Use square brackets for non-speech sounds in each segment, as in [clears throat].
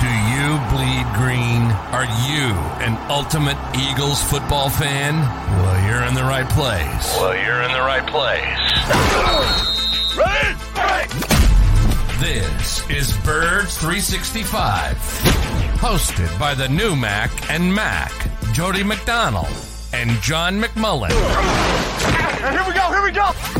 Do you bleed green? Are you an ultimate Eagles football fan? Well, you're in the right place. Well, you're in the right place. This is Birds 365, hosted by the new Mac and Mac, Jody McDonald and John McMullen. Here we go, here we go.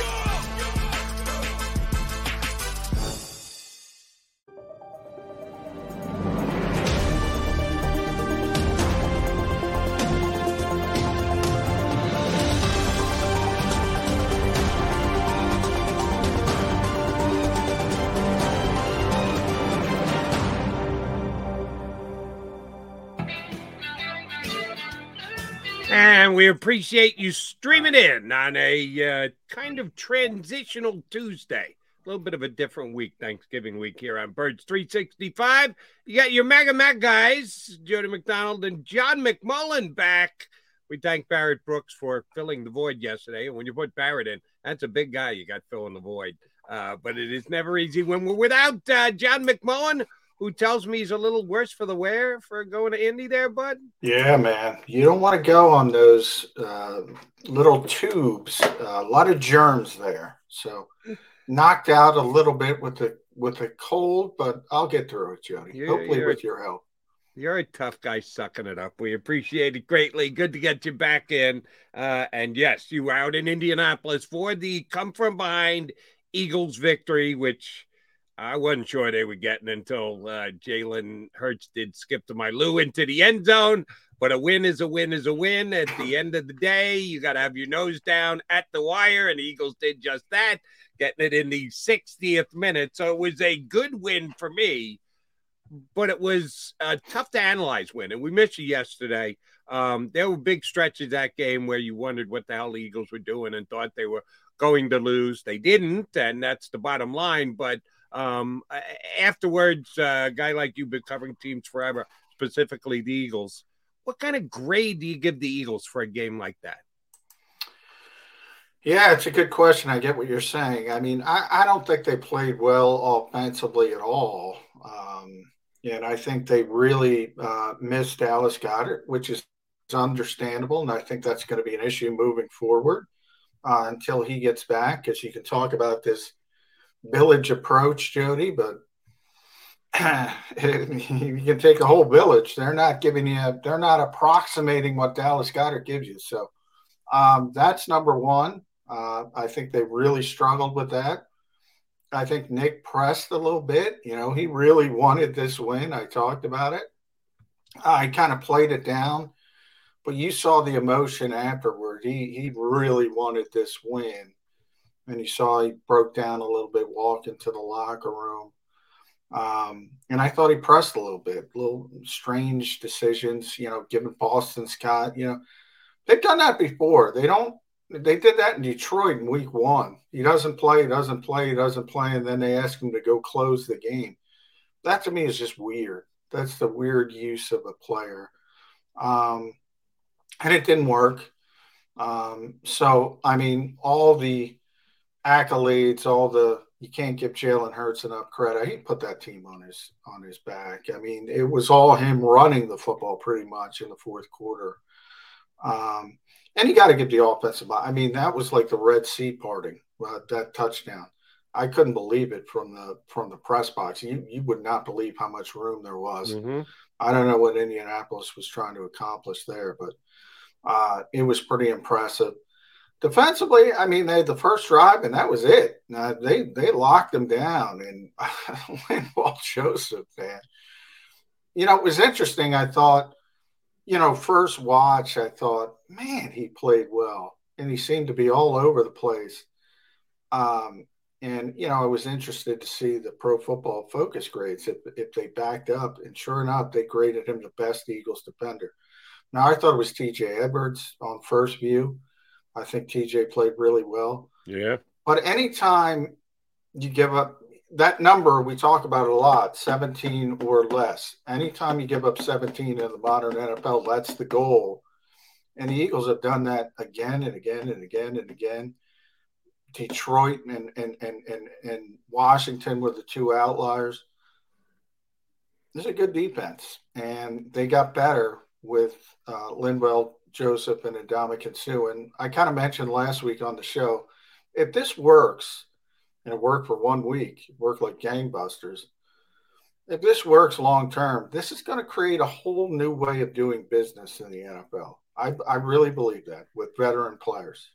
And we appreciate you streaming in on a uh, kind of transitional Tuesday. A little bit of a different week, Thanksgiving week here on Birds 365. You got your Mega Mac guys, Jody McDonald and John McMullen back. We thank Barrett Brooks for filling the void yesterday. And when you put Barrett in, that's a big guy you got filling the void. Uh, but it is never easy when we're without uh, John McMullen, who tells me he's a little worse for the wear for going to Indy there, bud. Yeah, man. You don't want to go on those uh, little tubes. Uh, a lot of germs there. So knocked out a little bit with the with the cold, but I'll get through it, Jody. You're- Hopefully you're- with your help. You're a tough guy sucking it up. We appreciate it greatly. Good to get you back in. Uh, and yes, you were out in Indianapolis for the come from behind Eagles victory, which I wasn't sure they were getting until uh, Jalen Hurts did skip to my Lou into the end zone. But a win is a win is a win. At the end of the day, you got to have your nose down at the wire, and the Eagles did just that, getting it in the 60th minute. So it was a good win for me but it was a tough to analyze win. And we missed you yesterday. Um, there were big stretches that game where you wondered what the hell the Eagles were doing and thought they were going to lose. They didn't, and that's the bottom line. But um, afterwards, uh, a guy like you've been covering teams forever, specifically the Eagles. What kind of grade do you give the Eagles for a game like that? Yeah, it's a good question. I get what you're saying. I mean, I, I don't think they played well offensively at all. Um, and I think they really uh, missed Dallas Goedert, which is understandable. And I think that's going to be an issue moving forward uh, until he gets back, because you can talk about this village approach, Jody, but [clears throat] you can take a whole village. They're not giving you, they're not approximating what Dallas Goedert gives you. So um, that's number one. Uh, I think they really struggled with that. I think Nick pressed a little bit. You know, he really wanted this win. I talked about it. I kind of played it down, but you saw the emotion afterward. He he really wanted this win, and you saw he broke down a little bit walking to the locker room. Um, and I thought he pressed a little bit, little strange decisions. You know, giving Boston Scott. You know, they've done that before. They don't they did that in Detroit in week one. He doesn't play, he doesn't play, he doesn't play, and then they ask him to go close the game. That to me is just weird. That's the weird use of a player. Um, and it didn't work. Um, so, I mean, all the accolades, all the you can't give Jalen Hurts enough credit. He put that team on his on his back. I mean, it was all him running the football pretty much in the fourth quarter. Um, and you got to give the offensive. I mean, that was like the Red Sea parting. Uh, that touchdown, I couldn't believe it from the from the press box. You you would not believe how much room there was. Mm-hmm. I don't know what Indianapolis was trying to accomplish there, but uh, it was pretty impressive. Defensively, I mean, they had the first drive, and that was it. Now, they they locked them down, and [laughs] Linval Joseph, man, you know, it was interesting. I thought, you know, first watch, I thought, man, he played well, and he seemed to be all over the place. Um, and you know, I was interested to see the Pro Football Focus grades if if they backed up, and sure enough, they graded him the best Eagles defender. Now, I thought it was T.J. Edwards on first view I think TJ played really well. Yeah. But anytime you give up that number, we talk about it a lot 17 or less. Anytime you give up 17 in the modern NFL, that's the goal. And the Eagles have done that again and again and again and again. Detroit and, and, and, and, and Washington were the two outliers. This is a good defense. And they got better with uh, Linval Joseph and Ndamukong Suh. And I kind of mentioned last week on the show, if this works, and it worked for one week, it worked like gangbusters. If this works long term, this is going to create a whole new way of doing business in the NFL. I, I really believe that with veteran players.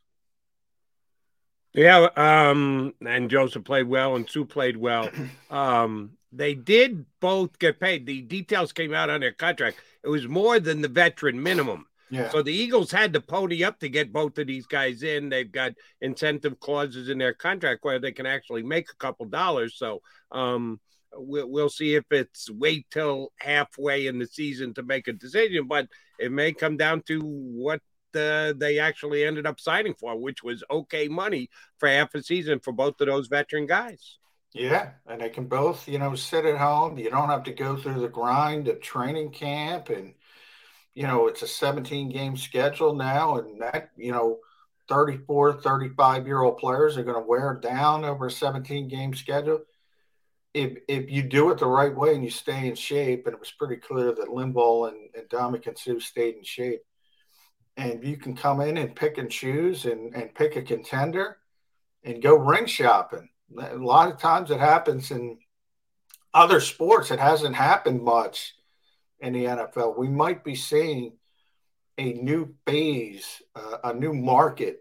Yeah, um, and Joseph played well, and Suh played well. [clears throat] Um, they did both get paid. The details came out on their contract. It was more than the veteran minimum. Yeah. So the Eagles had to pony up to get both of these guys in. They've got incentive clauses in their contract where they can actually make a couple dollars. So um, we'll, we'll see if it's wait till halfway in the season to make a decision, but it may come down to what uh, they actually ended up signing for, which was okay money for half a season for both of those veteran guys. Yeah, and they can both, you know, sit at home. You don't have to go through the grind of training camp and you know, it's a 17 game schedule now, and that, you know, 34, 35 year old players are going to wear down over a 17 game schedule. If, if you do it the right way and you stay in shape, and it was pretty clear that Linval and, and Ndamukong Suh stayed in shape, and you can come in and pick and choose and, and pick a contender and go ring shopping. A lot of times it happens in other sports. It hasn't happened much in the NFL. We might be seeing a new phase, uh, a new market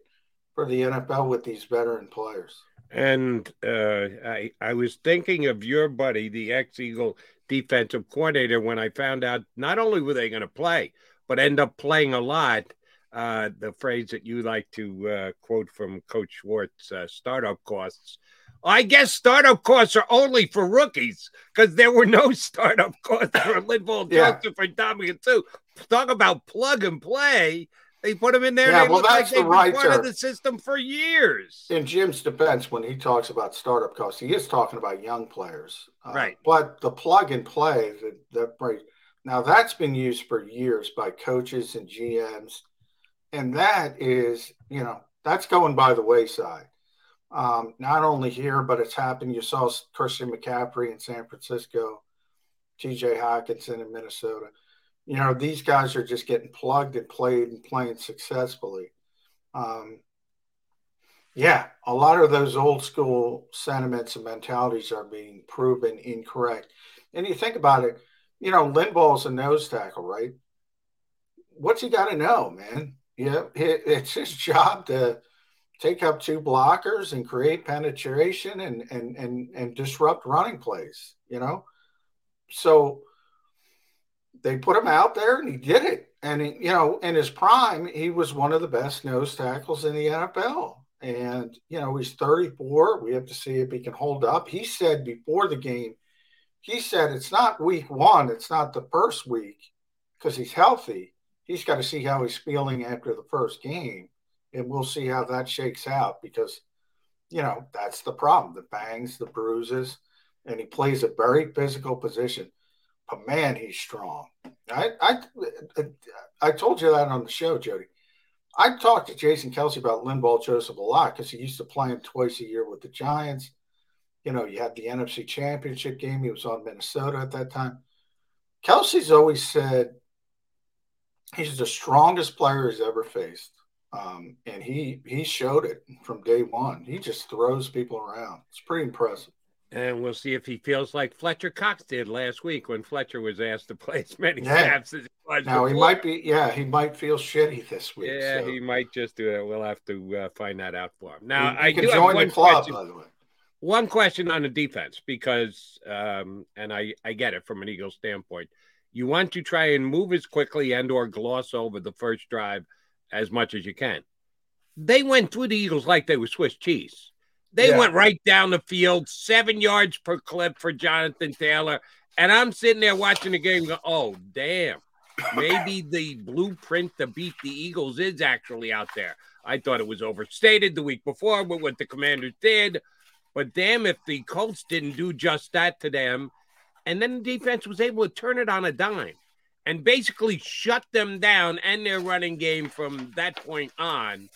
for the NFL with these veteran players. And uh, I, I was thinking of your buddy, the ex Eagle defensive coordinator, when I found out not only were they going to play, but end up playing a lot. Uh, the phrase that you like to uh, quote from Coach Schwartz uh, startup costs I guess startup costs are only for rookies because there were no [laughs] startup costs for Linval yeah. Joseph or Ndamukong Suh. Talk about plug and play. They put them in there. Yeah, well, that's like the right part of the system for years. In Jim's defense, when he talks about startup costs, he is talking about young players, uh, right? But the plug and play that that right now that's been used for years by coaches and GMs, and that is you know that's going by the wayside um, not only here, but it's happened. You saw Christian McCaffrey in San Francisco, TJ Hockenson in Minnesota. You know, these guys are just getting plugged and played and playing successfully. Um, yeah, a lot of those old school sentiments and mentalities are being proven incorrect. And you think about it, you know, Linval's a nose tackle, right? What's he got to know, man? Yeah, it's his [laughs] job to take up two blockers and create penetration and and and and disrupt running plays, you know. So they put him out there and he did it. And he, you know, in his prime, he was one of the best nose tackles in the NFL. And you know, he's 34. We have to see if he can hold up. He said before the game, he said it's not week one, it's not the first week because he's healthy. He's got to see how he's feeling after the first game and we'll see how that shakes out because, you know, that's the problem the bangs, the bruises, and he plays a very physical position. But man, he's strong. I, I, I told you that on the show, Jody. I talked to Jason Kelce about Linval Joseph a lot because he used to play him twice a year with the Giants. you know, you had the NFC Championship game. He was on Minnesota at that time. Kelce's always said he's the strongest player he's ever faced. Um, and he he showed it from day one. He just throws people around. It's pretty impressive. And we'll see if he feels like Fletcher Cox did last week when Fletcher was asked to play as many yeah. snaps as he was. Now before. he might be, yeah, he might feel shitty this week. Yeah, so. he might just do it. We'll have to uh, find that out for him. Now, he, I can do join the club, question, by the way. One question on the defense, because, um, and I, I get it from an Eagle standpoint. You want to try and move as quickly and or gloss over the first drive as much as you can. They went through the Eagles like they were Swiss cheese. They yeah. went right down the field, seven yards per clip for Jonathan Taylor. And I'm sitting there watching the game go, oh, damn. Maybe the blueprint to beat the Eagles is actually out there. I thought it was overstated the week before with what the commanders did. But damn, if the Colts didn't do just that to them, and then the defense was able to turn it on a dime and basically shut them down and their running game from that point on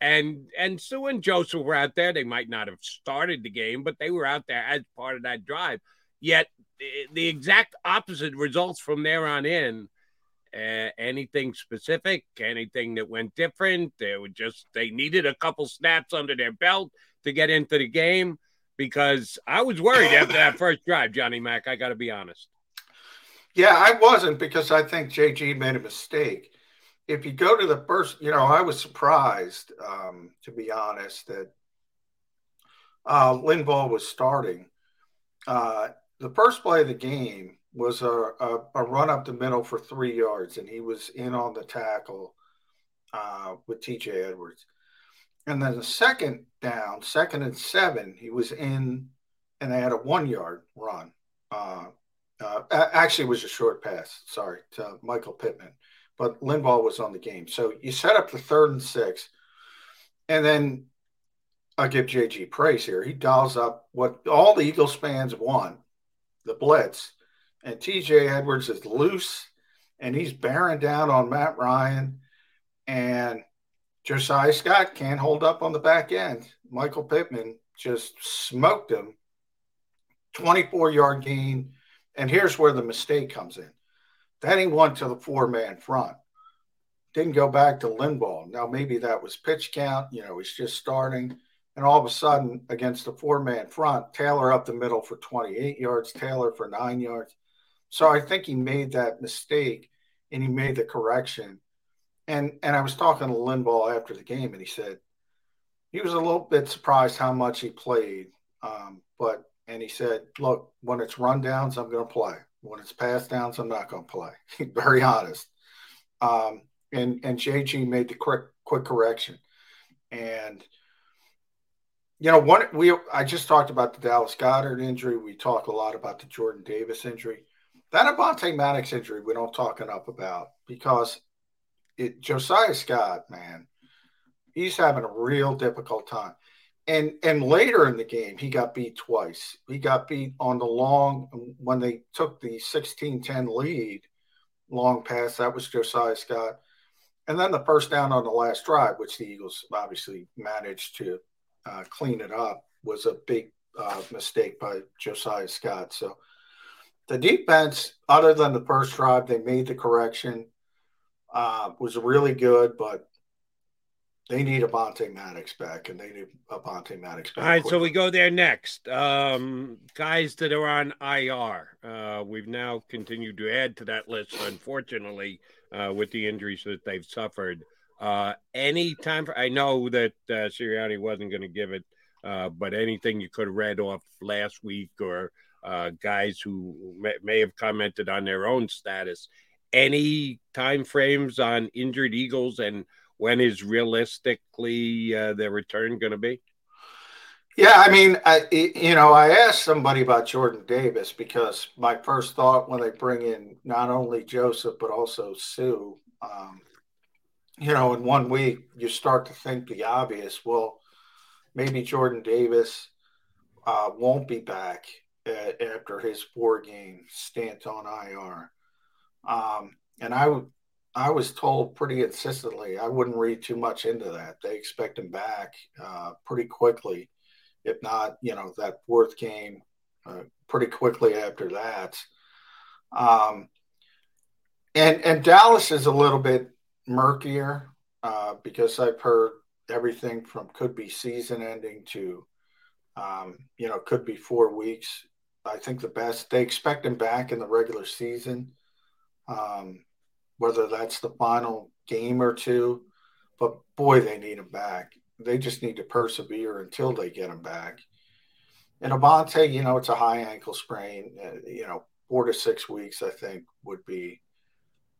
and and Suh and Joseph were out there. They might not have started the game, but they were out there as part of that drive. Yet the exact opposite results from there on in. Uh, anything specific, anything that went different? They would just they needed a couple snaps under their belt to get into the game because I was worried after that first drive, Johnny Mack. I got to be honest. Yeah, I wasn't because I think JG made a mistake if you go to the first, you know, I was surprised, um, to be honest, that uh, was starting. Uh, the first play of the game was a, a, a, run up the middle for three yards, and he was in on the tackle uh, with TJ Edwards. And then the second down, second and seven, he was in, and they had a one yard run. Uh, uh, actually, it was a short pass, sorry, to Michael Pittman but Linval was on the game. So you set up the third and six, and then I'll give JG praise here. He dials up what all the Eagles fans want the blitz. And TJ Edwards is loose and he's bearing down on Matt Ryan. And Josiah Scott can't hold up on the back end. Michael Pittman just smoked him. 24 yard gain. And here's where the mistake comes in. Then he went to the four man front. Didn't go back to Linval. Now, maybe that was pitch count. You know, he's just starting. And all of a sudden, against the four man front, Taylor up the middle for 28 yards, Taylor for nine yards. So I think he made that mistake and he made the correction. And and I was talking to Linval after the game, and he said he was a little bit surprised how much he played. Um, but and he said, look, when it's rundowns, I'm going to play. When it's pass downs, I'm not going to play. [laughs] Very honest. Um, and and JG made the quick quick correction. And you know, one we I just talked about the Dallas Goedert injury. We talk a lot about the Jordan Davis injury. That Avonte Maddox injury we don't talk enough about because it Josiah Scott, man, he's having a real difficult time and and later in the game he got beat twice. He got beat on the long when they took the 16-10 lead long pass that was josiah scott. And then the first down on the last drive which the eagles obviously managed to uh, clean it up was a big uh, mistake by josiah scott. So the defense other than the first drive they made the correction uh, was really good but they need Avonte Maddox back, and they need Avonte Maddox back. All right, quickly. so we go there next. Um, guys that are on IR. Uh, we've now continued to add to that list, unfortunately, uh, with the injuries that they've suffered. Uh, any time for, I know that uh, Sirianni wasn't going to give it, uh, but anything you could have read off last week or uh, guys who may, may have commented on their own status. Any time frames on injured Eagles and when is realistically uh, the return going to be? Yeah, I mean, I, you know, I asked somebody about Jordan Davis because my first thought when they bring in not only Joseph but also Suh, um, you know, in one week you start to think the obvious. Well, maybe Jordan Davis uh, won't be back at, after his four game stint on IR. Um, and I would I was told pretty insistently I wouldn't read too much into that. They expect him back uh, pretty quickly if not, you know, that fourth game uh, pretty quickly after that. Um, and and Dallas is a little bit murkier uh, because I've heard everything from could be season ending to um, you know could be four weeks. I think the best they expect him back in the regular season, um, whether that's the final game or two. But boy, they need him back. They just need to persevere until they get him back. And Avonte, you know, it's a high ankle sprain. Uh, you know, four to six weeks, I think, would be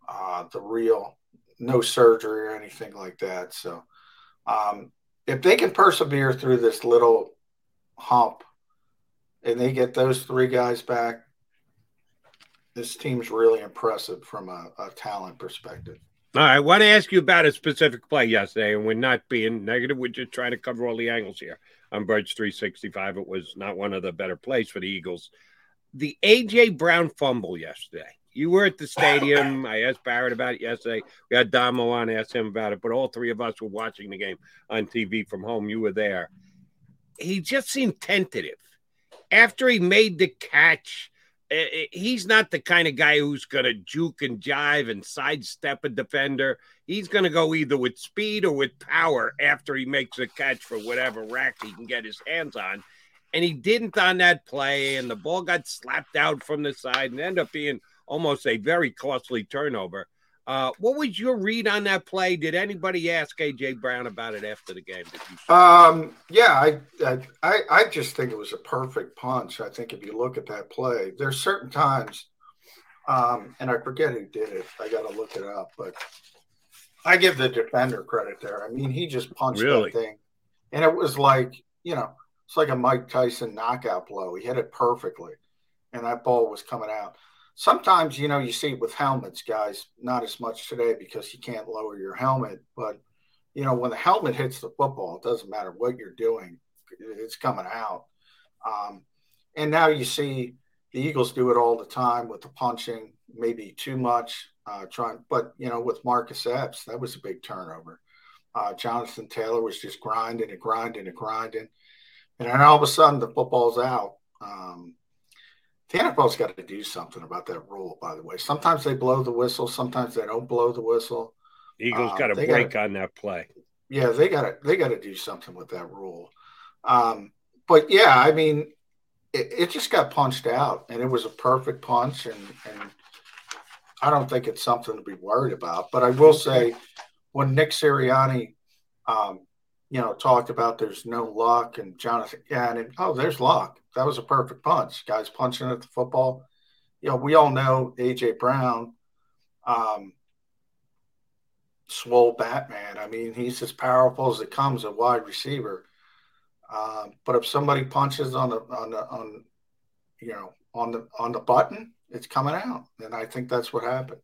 uh, the real no surgery or anything like that. So, um, if they can persevere through this little hump and they get those three guys back, this team's really impressive from a, a talent perspective. All right, I want to ask you about a specific play yesterday, and we're not being negative. We're just trying to cover all the angles here on Birds 365. It was not one of the better plays for the Eagles. The AJ Brown fumble yesterday. You were at the stadium. [laughs] I asked Barrett about it yesterday. We had Damo on, asked him about it, but all three of us were watching the game on TV from home. You were there. He just seemed tentative. After he made the catch, Eh, eh, he's not the kind of guy who's going to juke and jive and sidestep a defender. He's going to go either with speed or with power after he makes a catch for whatever rack he can get his hands on. And he didn't on that play, and the ball got slapped out from the side and ended up being almost a very costly turnover. Uh, what was your read on that play? Did anybody ask AJ Brown about it after the game? Um, yeah, I, I I just think it was a perfect punch. I think if you look at that play, there's certain times, um, and I forget who did it. I got to look it up, but I give the defender credit there. I mean, he just punched really? that thing, and it was like you know, it's like a Mike Tyson knockout blow. He hit it perfectly, and that ball was coming out sometimes you know you see it with helmets guys not as much today because you can't lower your helmet but you know when the helmet hits the football it doesn't matter what you're doing it's coming out. Um, and now you see the eagles do it all the time with the punching maybe too much uh, trying but you know with marcus epps that was a big turnover. Uh, jonathan taylor was just grinding and grinding and grinding. And then all of a sudden the football's out. Um, the NFL's got to do something about that rule, by the way. Sometimes they blow the whistle, sometimes they don't blow the whistle. Eagles um, got a break gotta, on that play. Yeah, they got to they got to do something with that rule. Um, but yeah, I mean, it, it, just got punched out, and it was a perfect punch, and and I don't think it's something to be worried about. But I will say, when Nick Sirianni, um, you know, talked about there's no luck, and Jonathan Gannon, oh, there's luck that was a perfect punch. Guys punching at the football. You know, we all know AJ Brown, um, swole Batman. I mean, he's as powerful as it comes, a wide receiver. Um, but if somebody punches on the on the on, you know, on the on the button, it's coming out, and I think that's what happened.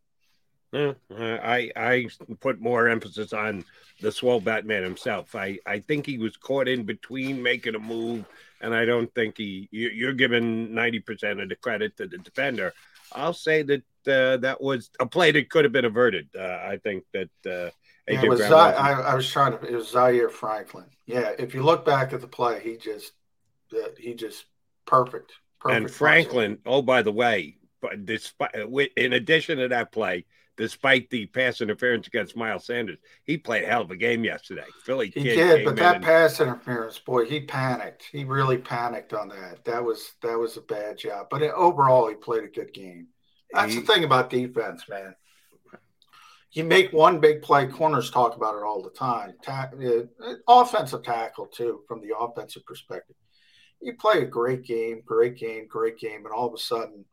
Yeah, I I put more emphasis on the swole Batman himself. I I think he was caught in between making a move and I don't think he. You're giving ninety percent of the credit to the defender. I'll say that uh, that was a play that could have been averted. Uh, I think that. Uh, yeah, was Z- I, I, was trying to. It was Zaire Franklin. Yeah, if you look back at the play, he just he just perfect. perfect and Franklin. Oh, by the way, but despite in addition to that play, despite the pass interference against Miles Sanders. He played a hell of a game yesterday. Philly he did, but that and... pass interference, boy, he panicked. He really panicked on that. That was that was a bad job. But overall, he played a good game. That's he... the thing about defense, man. You make one big play. Corners talk about it all the time. Uh, offensive tackle too, from the offensive perspective. You play a great game, great game, great game, and all of a sudden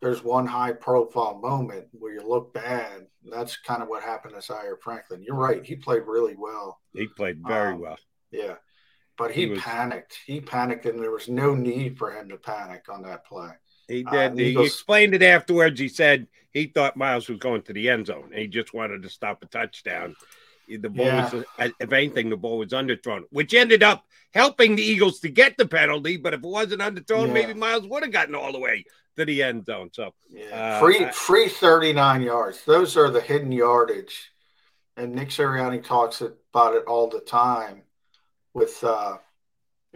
there's one high profile moment where you look bad. That's kind of what happened to Zaire Franklin. You're right. He played really well. He played very um, well. Yeah. But he, he was, panicked. He panicked, and there was no need for him to panic on that play. He did. Uh, he, he explained it afterwards. He said he thought Miles was going to the end zone. And he just wanted to stop a touchdown. The ball yeah. was, uh, if anything, the ball was underthrown, which ended up helping the Eagles to get the penalty. But if it wasn't underthrown, yeah. maybe Miles would have gotten all the way to the end zone. So yeah. uh, free free 39 yards. Those are the hidden yardage. And Nick Sirianni talks about it all the time with uh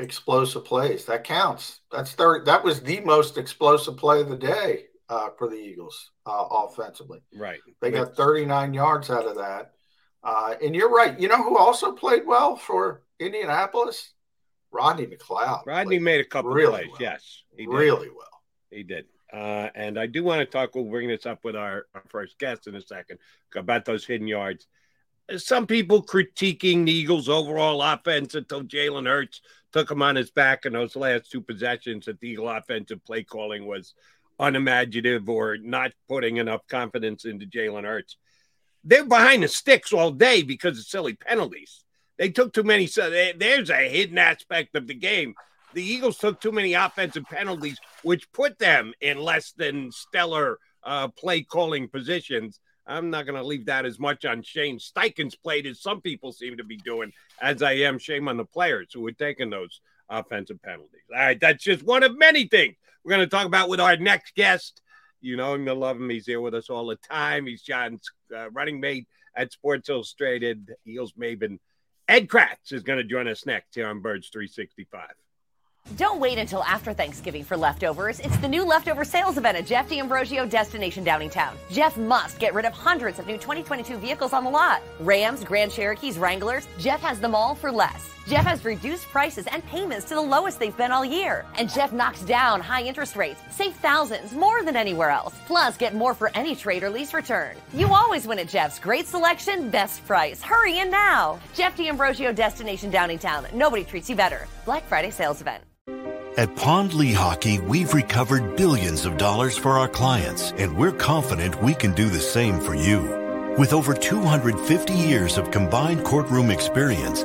explosive plays. That counts. That's third. That was the most explosive play of the day uh, for the Eagles uh, offensively. Right. They got 39 yards out of that. Uh, and you're right. You know who also played well for Indianapolis? Rodney McLeod. Rodney made a couple really plays. Well. Yes, he did. really well. He did. Uh, and I do want to talk. We'll bring this up with our, our first guest in a second about those hidden yards. Some people critiquing the Eagles' overall offense until Jalen Hurts took him on his back in those last two possessions. That the Eagle offensive play calling was unimaginative or not putting enough confidence into Jalen Hurts. They're behind the sticks all day because of silly penalties. They took too many. So there's a hidden aspect of the game. The Eagles took too many offensive penalties, which put them in less than stellar uh, play calling positions. I'm not going to leave that as much on Shane Steichen's plate as some people seem to be doing, as I am shame on the players who were taking those offensive penalties. All right, that's just one of many things we're going to talk about with our next guest. You know him, you love him. He's here with us all the time. He's John's uh, running mate at Sports Illustrated. Eagles maven Ed Kracz is going to join us next here on Birds 365. Don't wait until after Thanksgiving for leftovers. It's the new leftover sales event at Jeff D'Ambrosio Destination Downingtown. Jeff must get rid of hundreds of new 2022 vehicles on the lot. Rams, Grand Cherokees, Wranglers. Jeff has them all for less. Jeff has reduced prices and payments to the lowest they've been all year. And Jeff knocks down high interest rates. Save thousands more than anywhere else. Plus, get more for any trade or lease return. You always win at Jeff's. Great selection, best price. Hurry in now. Jeff D'Ambrosio Destination Downingtown. Nobody treats you better. Black Friday sales event. At Pond Lehocky, we've recovered billions of dollars for our clients, and we're confident we can do the same for you. With over 250 years of combined courtroom experience,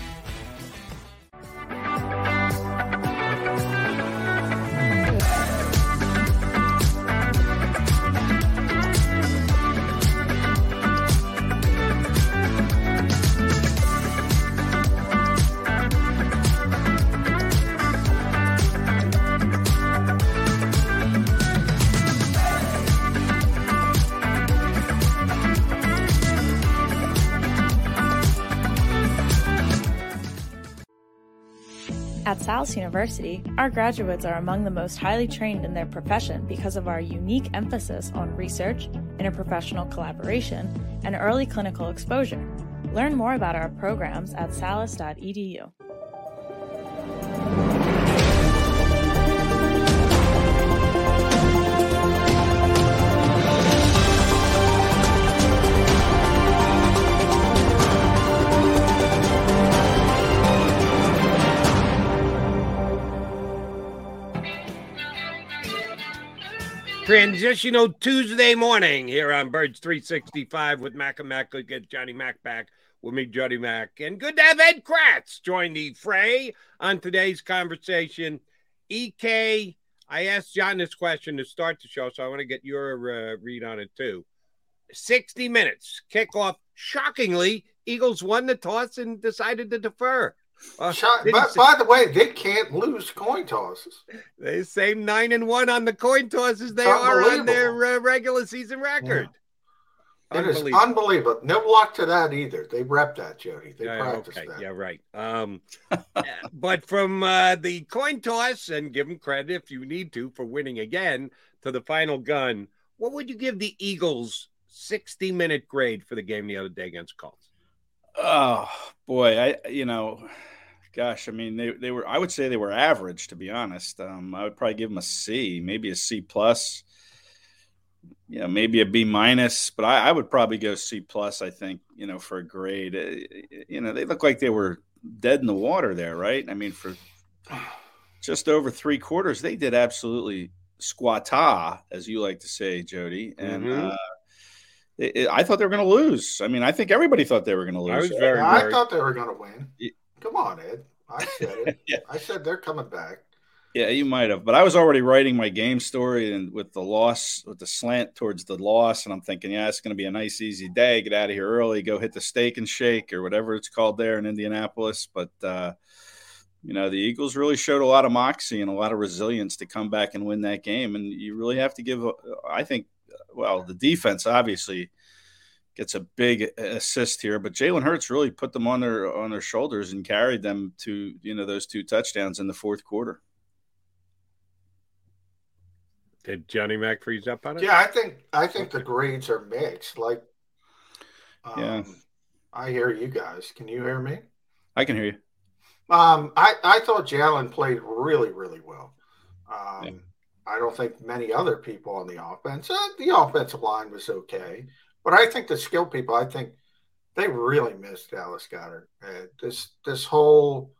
University, our graduates are among the most highly trained in their profession because of our unique emphasis on research, interprofessional collaboration, and early clinical exposure. Learn more about our programs at salus.edu. Transitional Tuesday morning here on Birds 365 with Mac and Mac. Good get Johnny Mac back with me, Johnny Mac. And good to have Ed Kracz join the fray on today's conversation. EK, I asked John this question to start the show, so I want to get your uh, read on it too. 60 minutes, kickoff. Shockingly, Eagles won the toss and decided to defer. Uh, by, by, the way, they can't lose coin tosses. They same nine and one on the coin tosses they are on their uh, regular season record. It is unbelievable. No luck to that either. They rep that, Jody. They practice okay. that. Yeah, right. Um, [laughs] but from uh, the coin toss, and give them credit if you need to for winning again to the final gun, what would you give the Eagles 60 minute grade for the game the other day against Colts? Oh boy, I you know, gosh, I mean they they were I would say they were average to be honest. Um, I would probably give them a C, maybe a C plus you know, maybe a B minus, but I, I, would probably go C plus. I think you know for a grade. Uh, you know, they look like they were dead in the water there, right? I mean, for just over three quarters, they did absolutely squatta, as you like to say, Jody. And mm-hmm. uh, it, it, I thought they were going to lose. I mean, I think everybody thought they were going to lose. I, was very, very... I thought they were going to win. Come on, Ed. I said it. [laughs] yeah. I said they're coming back. Yeah, you might have, but I was already writing my game story and with the loss, with the slant towards the loss, and I'm thinking, yeah, it's going to be a nice, easy day. Get out of here early, go hit the steak and shake or whatever it's called there in Indianapolis. But uh, you know, the Eagles really showed a lot of moxie and a lot of resilience to come back and win that game, and you really have to give. I think, well, the defense obviously gets a big assist here, but Jalen Hurts really put them on their on their shoulders and carried them to you know those two touchdowns in the fourth quarter. Did Johnny Mac freeze up on it? Yeah, I think I think the grades are mixed. Like, um, yeah, I hear you guys. Can you hear me? I can hear you. Um, I I thought Jalen played really really well. Um, yeah. I don't think many other people on the offense. Uh, the offensive line was okay, but I think the skill people. I think they really missed Dallas Goedert. Uh, this this whole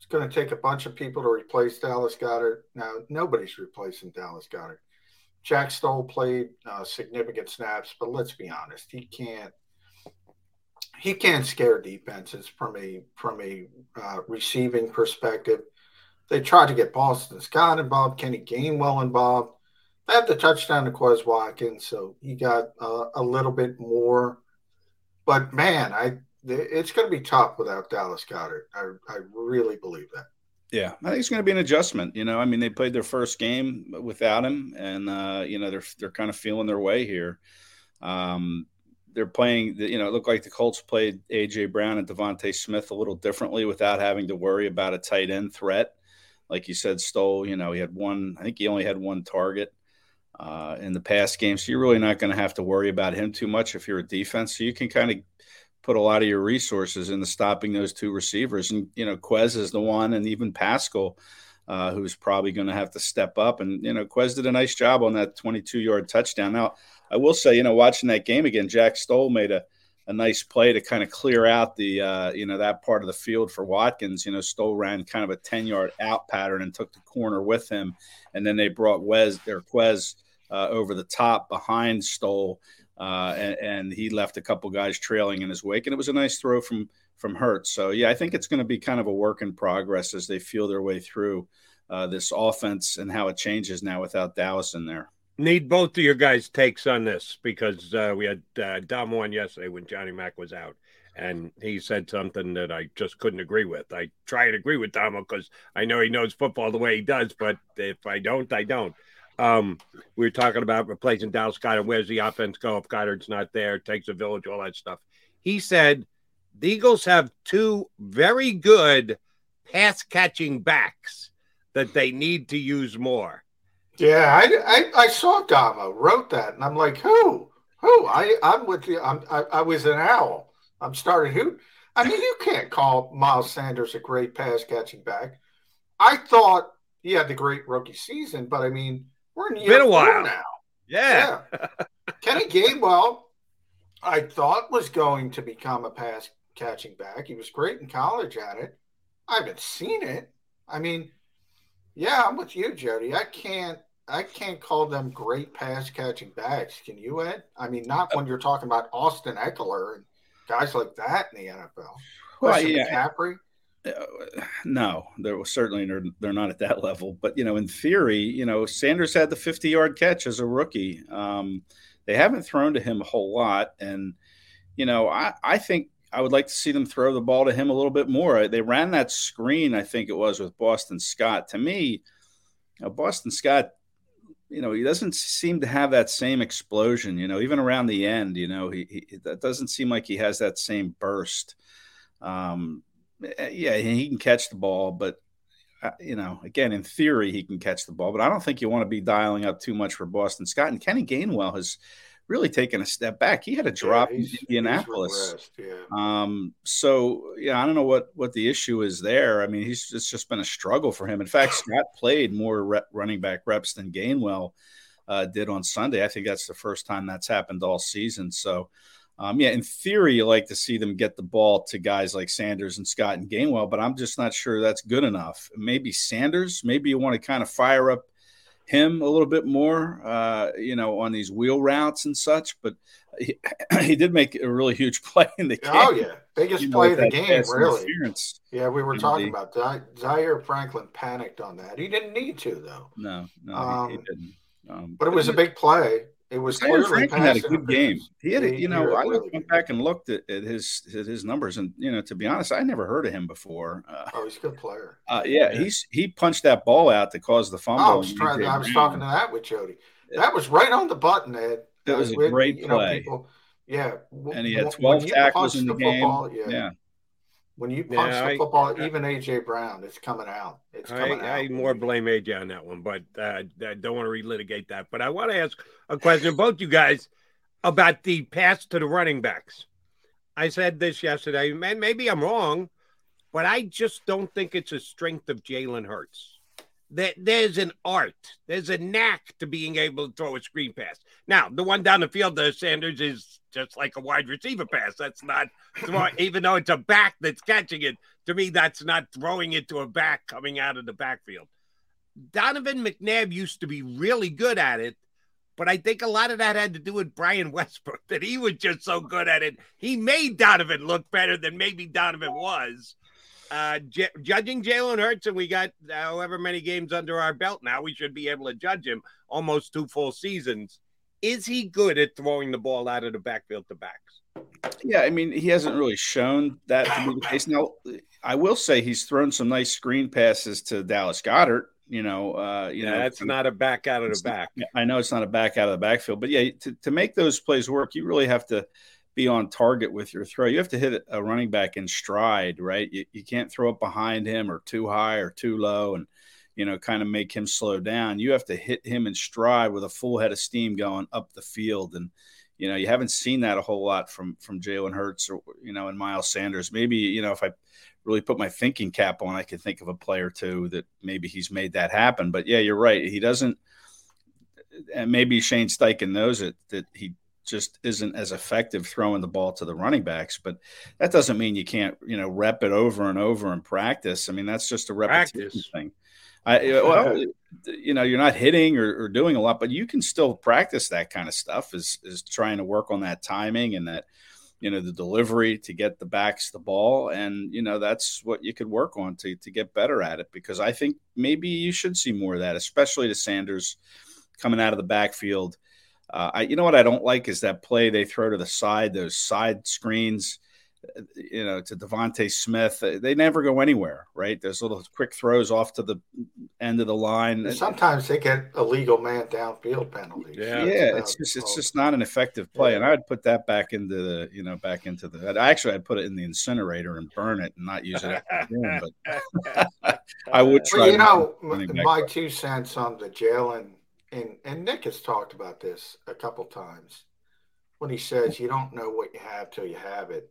it's going to take a bunch of people to replace Dallas Goedert. Now, nobody's replacing Dallas Goedert. Jack Stoll played uh, significant snaps, but let's be honest, he can't. He can't scare defenses from a from a uh, receiving perspective. They tried to get Boston Scott involved, Kenny Gainwell involved. Had the touchdown to Quez Watkins, so he got uh, a little bit more. But man, I it's going to be tough without Dallas Goedert. I, I really believe that. Yeah, I think it's going to be an adjustment. You know, I mean, they played their first game without him, and uh, you know they're they're kind of feeling their way here. Um, they're playing. You know, it looked like the Colts played AJ Brown and DeVonta Smith a little differently without having to worry about a tight end threat. Like you said, Stoll. You know, he had one. I think he only had one target uh, in the past game, so you're really not going to have to worry about him too much if you're a defense. So you can kind of put a lot of your resources into stopping those two receivers. And, you know, Quez is the one, and even Pascal, uh, who's probably going to have to step up. And, you know, Quez did a nice job on that 22 yard touchdown. Now, I will say, you know, watching that game again, Jack Stoll made a, a nice play to kind of clear out the, uh, you know, that part of the field for Watkins. You know, Stoll ran kind of a 10 yard out pattern and took the corner with him. And then they brought Wes or Quez uh, over the top behind Stoll uh, and, and, he left a couple guys trailing in his wake, and it was a nice throw from from Hurts. So yeah, I think it's going to be kind of a work in progress as they feel their way through uh, this offense and how it changes now without Dallas in there. Need both of your guys' takes on this because uh, we had uh, Dom one yesterday when Johnny Mack was out, and he said something that I just couldn't agree with. I try to agree with Dom because I know he knows football the way he does, but if I don't, I don't. Um, we were talking about replacing Dallas Goedert. Where's the offense go if Goedert's not there? Takes a village, all that stuff. He said the Eagles have two very good pass catching backs that they need to use more. Yeah, I, I, I saw Damo wrote that, and I'm like, who? Who? I, I'm with you. I'm, I, I was an owl. I'm starting who? I mean, you can't call Miles Sanders a great pass catching back. I thought he had the great rookie season, but I mean, we're in year Been a while now. Yeah. yeah. [laughs] Kenny Gainwell, I thought was going to become a pass catching back. He was great in college at it. I haven't seen it. I mean, yeah, I'm with you, Jody. I can't I can't call them great pass catching backs. Can you, Ed? I mean, not when you're talking about Austin Ekeler and guys like that in the NFL. Well, yeah. McCaffrey. No, they're certainly they're, they're not at that level. But you know, in theory, you know, Sanders had the 50 yard catch as a rookie. Um, they haven't thrown to him a whole lot, and you know, I I think I would like to see them throw the ball to him a little bit more. They ran that screen, I think it was with Boston Scott. To me, you know, Boston Scott you know, he doesn't seem to have that same explosion. You know, even around the end, you know, he, he that doesn't seem like he has that same burst. Um, yeah, he can catch the ball, but uh, you know, again, in theory, he can catch the ball, but I don't think you want to be dialing up too much for Boston Scott. And Kenny Gainwell has really taken a step back. He had a drop yeah, in Indianapolis. Yeah. Um, so yeah, I don't know what what the issue is there. I mean, he's it's just been a struggle for him. In fact, Scott [laughs] played more rep, running back reps than Gainwell uh, did on Sunday. I think that's the first time that's happened all season. So. Um, yeah, in theory, you like to see them get the ball to guys like Sanders and Scott and Gainwell, but I'm just not sure that's good enough. Maybe Sanders, maybe you want to kind of fire up him a little bit more, uh, you know, on these wheel routes and such. But he, [clears throat] he, did make a really huge [laughs] play in the game. Oh yeah, biggest you play of the game, really. Yeah, we were talking the, about Zaire Franklin panicked on that. He didn't need to though. No, no, um, he, he, um, didn't. Um, but it was a big play. It was Zaire Franklin had a good game. He had, a, you know, I really went back and looked at, at, his at his numbers, and you know, to be honest, I never heard of him before. Uh, oh, he's a good player. Uh, yeah, he's he punched that ball out to cause the fumble. Oh, I was, trying, I was talking to that with Jody. That was right on the button, Ed. That was a with, great play. Know, people, yeah, and he had twelve tackles in the, the game. Football, yeah. yeah. When you punch yeah, the football, I, even AJ Brown, it's coming out. It's coming I, out. I more blame AJ on that one, but uh, I don't want to relitigate that. But I want to ask a question, both you guys, about the pass to the running backs. I said this yesterday, and maybe I'm wrong, but I just don't think it's a strength of Jalen Hurts. That there's an art, there's a knack to being able to throw a screen pass. Now, the one down the field, the Sanders is just like a wide receiver pass. That's not throwing, [laughs] even though it's a back that's catching it. To me, that's not throwing it to a back coming out of the backfield. Donovan McNabb used to be really good at it, but I think a lot of that had to do with Brian Westbrook, that he was just so good at it. He made Donovan look better than maybe Donovan was. Uh, judging Jalen Hurts, and we got however many games under our belt now, we should be able to judge him almost two full seasons is he good at throwing the ball out of the backfield to backs? Yeah, I mean, he hasn't really shown that to be the case. Now, I will say he's thrown some nice screen passes to Dallas Goedert. You know, uh, you yeah, know, that's not a back out of the back. I know it's not a back out of the backfield, but yeah, to, to make those plays work, you really have to be on target with your throw. You have to hit a running back in stride, right? You, you can't throw it behind him or too high or too low. And you know, kind of make him slow down. You have to hit him in stride with a full head of steam going up the field. And, you know, you haven't seen that a whole lot from from Jalen Hurts or, you know, and Miles Sanders. Maybe, you know, if I really put my thinking cap on, I could think of a player too that maybe he's made that happen. But yeah, you're right. He doesn't and maybe Shane Steichen knows it that he just isn't as effective throwing the ball to the running backs. But that doesn't mean you can't, you know, rep it over and over in practice. I mean, that's just a repetition practice. thing. I, well, you know, you're not hitting or, or, doing a lot, but you can still practice that kind of stuff. Is is trying to work on that timing and that, you know, the delivery to get the backs the ball, and you know that's what you could work on to to get better at it. Because I think maybe you should see more of that, especially to Sanders coming out of the backfield. Uh, I, you know what I don't like is that play they throw to the side, those side screens you know, to DeVonta Smith. They never go anywhere, right? There's little quick throws off to the end of the line. Sometimes they get illegal man downfield penalties. Yeah, yeah, it's just it's just not an effective play, yeah. and I'd put that back into the you know back into the. Actually, I'd put it in the incinerator and burn it and not use it room, but [laughs] I would try. Well, you know, my two cents on the Jalen and and Nick has talked about this a couple times when he says you don't know what you have till you have it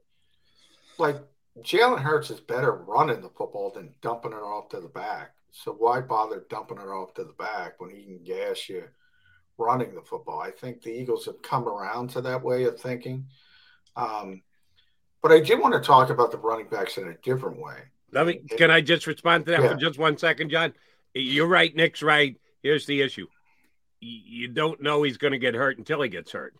like Jalen Hurts is better running the football than dumping it off to the back. So why bother dumping it off to the back when he can gas you running the football? I think the Eagles have come around to that way of thinking. Um, but I did want to talk about the running backs in a different way. Let me. Can I just respond to that yeah. for just one second, John? You're right. Nick's right. Here's the issue: you don't know he's going to get hurt until he gets hurt.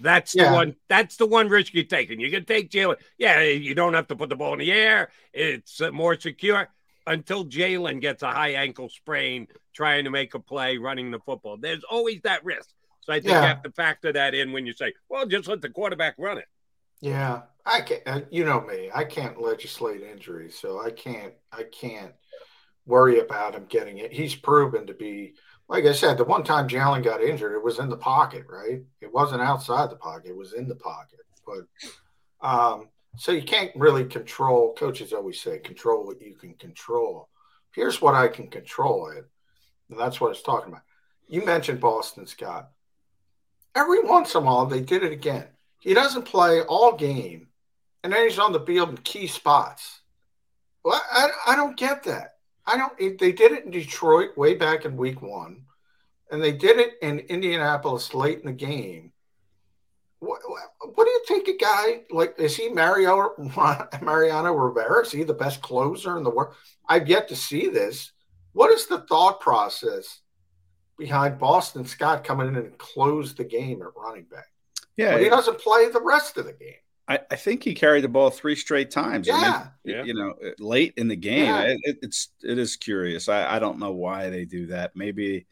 That's yeah. the one. That's the one risk you're taking. You can take Jalen. Yeah, you don't have to put the ball in the air. It's uh, more secure until Jalen gets a high ankle sprain trying to make a play running the football. There's always that risk. So I think yeah. you have to factor that in when you say, "Well, just let the quarterback run it." Yeah, I can't. Uh, you know me. I can't legislate injuries, so I can't. I can't worry about him getting it. He's proven to be like I said, the one time Jalen got injured, it was in the pocket, right? It wasn't outside the pocket; it was in the pocket. But um, so you can't really control. Coaches always say, control what you can control. Here's what I can control it, and that's what it's talking about. You mentioned Boston Scott. Every once in a while, they did it again. He doesn't play all game, and then he's on the field in key spots. Well, I, I don't get that. I don't. They did it in Detroit way back in Week One, and they did it in Indianapolis late in the game. What, what do you think a guy like is he Mario [laughs] Mariano Rivera? Is he the best closer in the world? I've yet to see this. What is the thought process behind Boston Scott coming in and close the game at running back? Yeah, he doesn't play the rest of the game. I, I, think he carried the ball three straight times. Yeah, I mean, yeah. you know, late in the game. Yeah. It, it's it is curious. I, I don't know why they do that. Maybe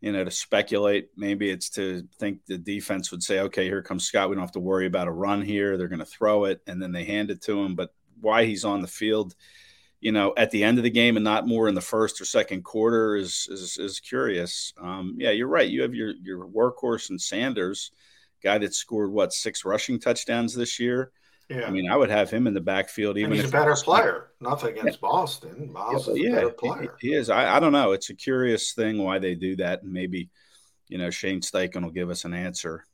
you know to speculate. Maybe it's to think the defense would say, okay, here comes Scott. We don't have to worry about a run here. They're going to throw it, and then they hand it to him. But why he's on the field, you know, at the end of the game and not more in the first or second quarter is is, is curious. Um, yeah, you're right. You have your your workhorse and Sanders guy that scored what six rushing touchdowns this year. Yeah. I mean, I would have him in the backfield. Even and he's a better player. Nothing against yeah. Boston. Miles yeah, is a better player. He, he is. I, I, don't know. It's a curious thing why they do that, and maybe you know Shane Steichen will give us an answer.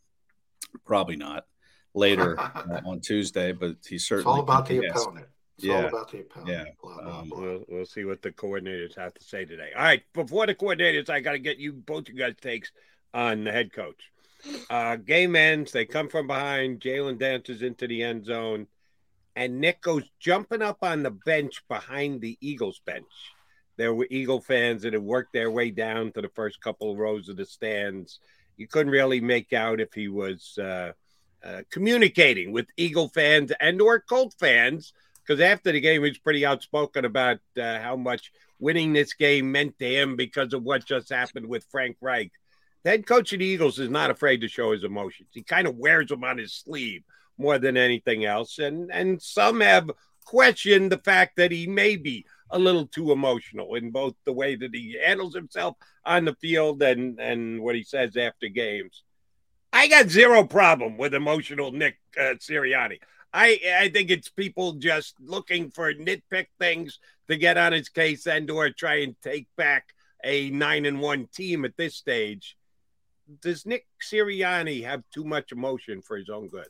Probably not later [laughs] uh, on Tuesday, but he certainly. It's all about the guess. opponent. It's yeah. all about the opponent. Yeah. Blah, blah, um, blah. We'll, we'll see what the coordinators have to say today. All right. Before the coordinators, I got to get you both you guys takes on the head coach. Uh, game ends. They come from behind. Jalen dances into the end zone. And Nick goes jumping up on the bench behind the Eagles bench. There were Eagle fans that had worked their way down to the first couple of rows of the stands. You couldn't really make out if he was uh, uh, communicating with Eagle fans and or Colt fans because after the game he was pretty outspoken about uh, how much winning this game meant to him because of what just happened with Frank Reich. The head coach of the Eagles is not afraid to show his emotions. He kind of wears them on his sleeve more than anything else. And and some have questioned the fact that he may be a little too emotional in both the way that he handles himself on the field and and what he says after games. I got zero problem with emotional Nick uh, Sirianni. I I think it's people just looking for nitpick things to get on his case and or try and take back a nine and one team at this stage does Nick Sirianni have too much emotion for his own good?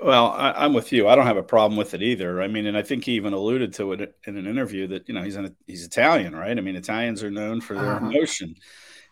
Well, I, am with you. I don't have a problem with it either. I mean, and I think he even alluded to it in an interview that you know he's an, he's Italian, right? I mean, Italians are known for their uh-huh. emotion,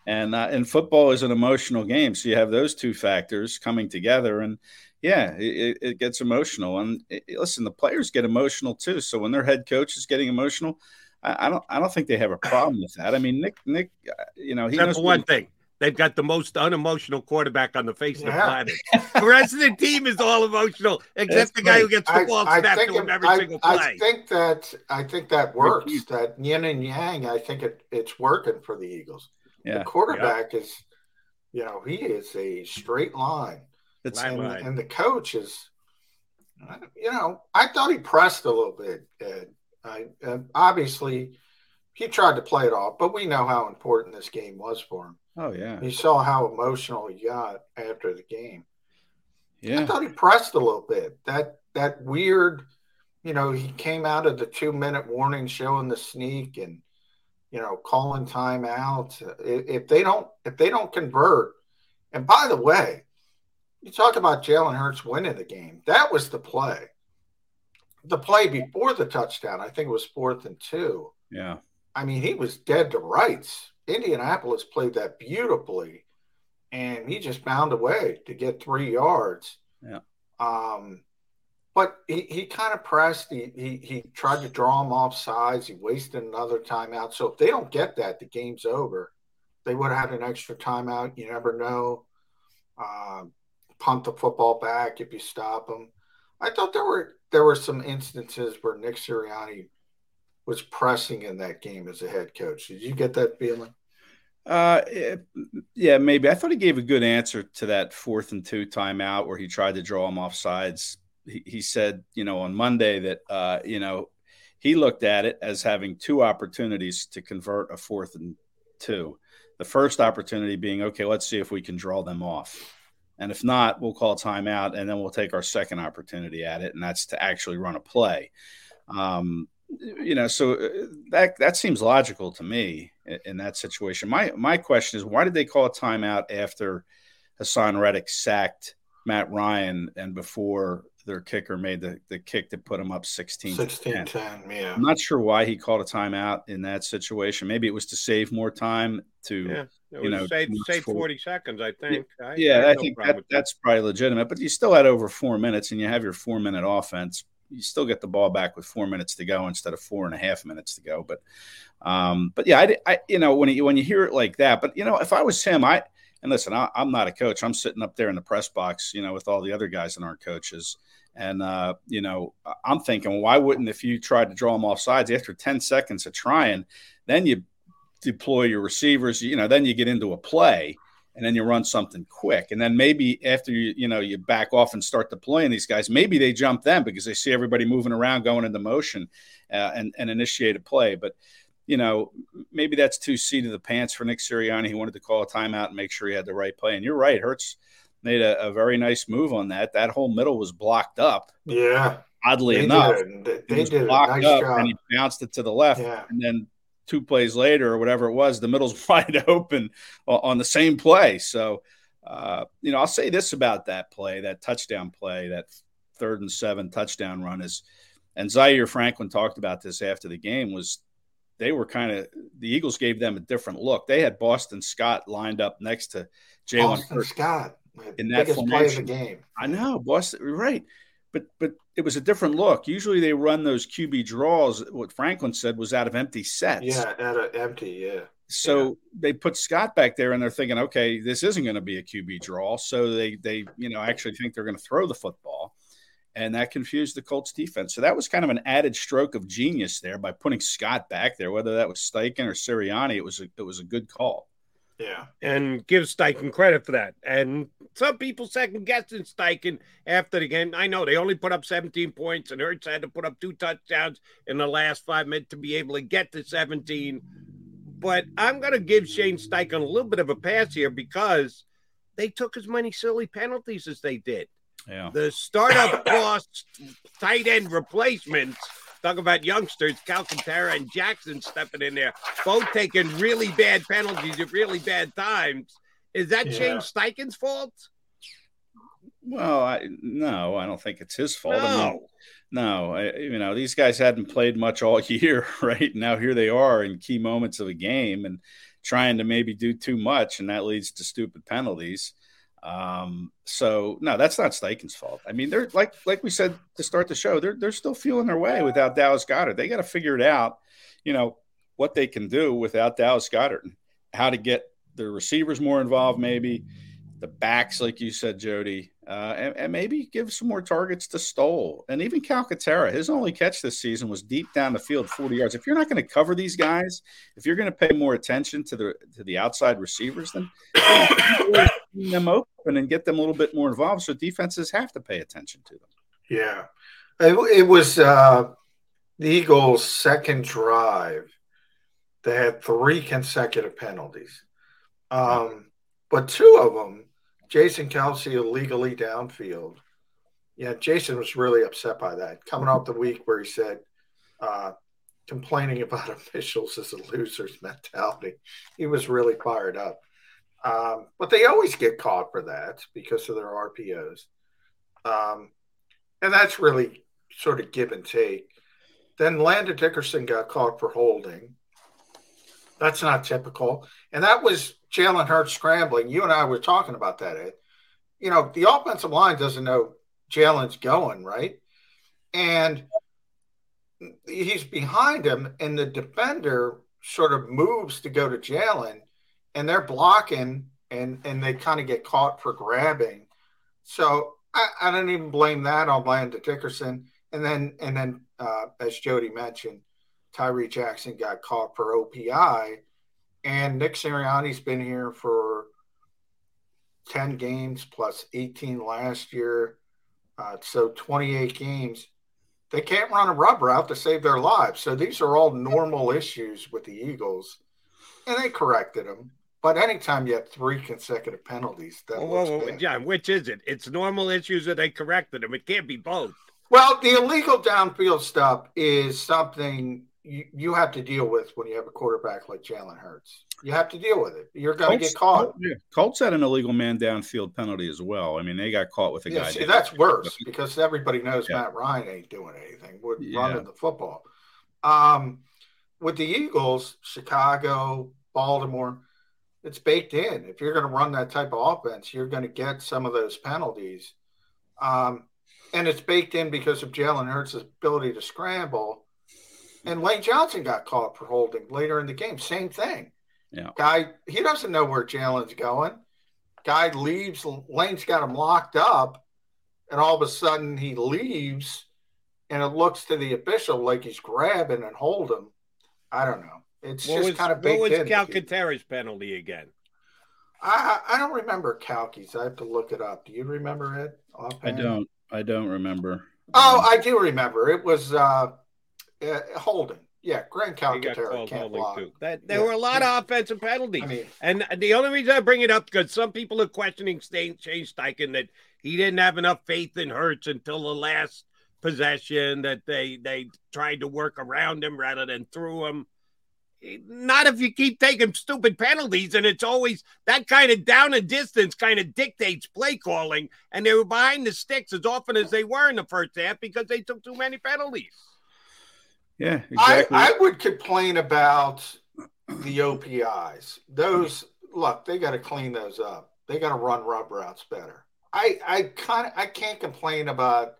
and uh, and football is an emotional game. So you have those two factors coming together, and yeah, it, it gets emotional. And it, listen, the players get emotional too. So when their head coach is getting emotional, I, I don't I don't think they have a problem with that. I mean, Nick Nick, uh, you know, he Except knows one thing They've got the most unemotional quarterback on the face yeah. of the planet. the rest of the team is all emotional, except the guy who gets the ball snapped to him every I, single play. I think that I think that works. that yin and yang. I think it, it's working for the Eagles. Yeah. The quarterback yeah. is, you know, he is a straight line. It's and, and the coach is, you know, I thought he pressed a little bit. Ed. I, obviously, he tried to play it off, but we know how important this game was for him. Oh yeah. You saw how emotional he got after the game. Yeah. I thought he pressed a little bit. That that weird, you know, he came out of the two minute warning showing the sneak and you know, calling timeouts. If they don't if they don't convert, and by the way, you talk about Jalen Hurts winning the game. That was the play. The play before the touchdown, I think it was fourth and two. Yeah. I mean, he was dead to rights. Indianapolis played that beautifully, and he just found a way to get three yards. Yeah. Um, but he, he kind of pressed. He, he he tried to draw him off sides. He wasted another timeout. So if they don't get that, the game's over. They would have had an extra timeout. You never know. Uh, punt the football back if you stop them. I thought there were there were some instances where Nick Sirianni was pressing in that game as a head coach. Did you get that feeling? Uh, yeah, maybe. I thought he gave a good answer to that fourth and two timeout where he tried to draw him off sides. He, he said, you know, on Monday that, uh, you know, he looked at it as having two opportunities to convert a fourth and two. The first opportunity being, okay, let's see if we can draw them off. And if not, we'll call timeout and then we'll take our second opportunity at it. And that's to actually run a play. Um, you know, so uh, that that seems logical to me in, in, that situation. My my question is, why did they call a timeout after Haason Reddick sacked Matt Ryan and before their kicker made the, the kick to put them up 16 16 10. 10 yeah. I'm not sure why he called a timeout in that situation. Maybe it was to save more time to yeah, you know save, save 40 seconds, I think. Yeah, I, yeah, I, I think that, that's probably legitimate, but you still had over four minutes and you have your four minute offense. You still get the ball back with four minutes to go instead of four and a half minutes to go. But, um, but yeah, I, I, you know, when you, when you hear it like that, but you know, if I was him, I, and listen, I, am not a coach. I'm sitting up there in the press box, you know, with all the other guys that aren't coaches. And, uh, you know, I'm thinking, why wouldn't, if you tried to draw them off sides after 10 seconds of trying, then you deploy your receivers, you know, then you get into a play and then you run something quick. And then maybe after you, you know, you back off and start deploying these guys, maybe they jump them because they see everybody moving around, going into motion uh, and, and initiate a play. But, you know, maybe that's too seat of the pants for Nick Sirianni. He wanted to call a timeout and make sure he had the right play. And you're right, Hurts made a, a very nice move on that. That whole middle was blocked up. Yeah. Oddly they enough, did they did a nice job. and he bounced it to the left. Yeah. And then two plays later or whatever it was, the middle's [laughs] wide open on the same play. So, uh, you know, I'll say this about that play, that touchdown play, that third and seven touchdown run is, and Zaire Franklin talked about this after the game was they were kind of the Eagles gave them a different look. They had Boston Scott lined up next to Jalen Boston Scott in that biggest formation. play of the game. I know Boston, right? But but it was a different look. Usually they run those QB draws. What Franklin said was out of empty sets. Yeah, out of empty. Yeah. So yeah. they put Scott back there, and they're thinking, okay, this isn't going to be a QB draw. So they they you know actually think they're going to throw the football and that confused the Colts defense. So that was kind of an added stroke of genius there by putting Scott back there, whether that was Steichen or Sirianni. It was a, it was a good call. Yeah, and give Steichen credit for that. And some people second guessing Steichen after the game. I know they only put up 17 points, and Hurts had to put up two touchdowns in the last five minutes to be able to get to 17. But I'm going to give Shane Steichen a little bit of a pass here because they took as many silly penalties as they did. Yeah. The startup [coughs] cost tight end replacements. Talk about youngsters, Calcaterra and Jackson stepping in there, both taking really bad penalties at really bad times. Is that yeah. Shane Steichen's fault? Well, I, no, I don't think it's his fault. No, I mean, no, I, you know these guys hadn't played much all [laughs] year, right? Now here they are in key moments of a game and trying to maybe do too much, and that leads to stupid penalties. Um, so no, that's not Steichen's fault. I mean, they're like like we said to start the show, they're they're still feeling their way without Dallas Goedert. They got to figure it out, you know, what they can do without Dallas Goedert, how to get the receivers more involved, maybe the backs, like you said, Jody, uh, and, and, maybe give some more targets to Stoll and even Calcaterra. His only catch this season was deep down the field, 40 yards. If you're not going to cover these guys, if you're going to pay more attention to the to the outside receivers, then them open and get them a little bit more involved. So defenses have to pay attention to them. Yeah, it, it was uh, the Eagles' second drive. They had three consecutive penalties, um, but two of them Jason Kelce illegally downfield. Yeah, Jason was really upset by that. Coming off the week where he said uh, complaining about [laughs] officials is a loser's mentality, he was really fired up. Um, but they always get caught for that because of their RPOs. Um, and that's really sort of give and take. Then Landon Dickerson got caught for holding. That's not typical. And that was Jalen Hurts scrambling. You and I were talking about that, Ed. You know, the offensive line doesn't know Jalen's going, right? And he's behind him, and the defender sort of moves to go to Jalen, and they're blocking, and and they kind of get caught for grabbing. So I, I don't even blame that on Landon Dickerson. And then and then uh, as Jody mentioned, Tyree Jackson got caught for OPI and Nick Sirianni's been here for 10 games plus 18 last year. Uh, so 28 games. They can't run a rub route to save their lives. So these are all normal issues with the Eagles. and they corrected him. But anytime you have three consecutive penalties, that Whoa, looks whoa, whoa, bad. John, which is it? It's normal issues that they corrected them. It can't be both. Well, the illegal downfield stuff is something you, you have to deal with when you have a quarterback like Jalen Hurts. You have to deal with it. You're going to get caught. yeah, Colts had an illegal man downfield penalty as well. I mean, they got caught with a Yeah, guy. see, down- that's worse because everybody knows Yeah. Matt Ryan ain't doing anything. We're Yeah. running the football. Um, with the Eagles, Chicago, Baltimore, it's baked in. If you're going to run that type of offense, you're going to get some of those penalties. Um, and it's baked in because of Jalen Hurts' ability to scramble. And Lane Johnson got caught for holding later in the game. Same thing. Yeah. Guy, he doesn't know where Jalen's going. Guy leaves. Lane's got him locked up, and all of a sudden he leaves, and it looks to the official like he's grabbing and holding. him. I don't know. It's What just was, kind of what was in. Calcaterra's penalty again? I I don't remember Calky's. I have to look it up. Do you remember it? I don't. I don't remember. Oh, I do remember. It was uh, uh holding. Yeah, Grand He got Calcaterra called can't block. too. That there Yeah. were a lot of offensive penalties. I mean, And the only reason I bring it up because some people are questioning Stain- Shane Steichen that he didn't have enough faith in Hurts until the last possession that they they tried to work around him rather than through him. Not if you keep taking stupid penalties, and it's always that kind of down and distance kind of dictates play calling. And they were behind the sticks as often as they were in the first half because they took too many penalties. Yeah, I, exactly. I would complain about the OPIs. Those look, they got to clean those up. They got to run rub routes better. I I kind of I can't complain about,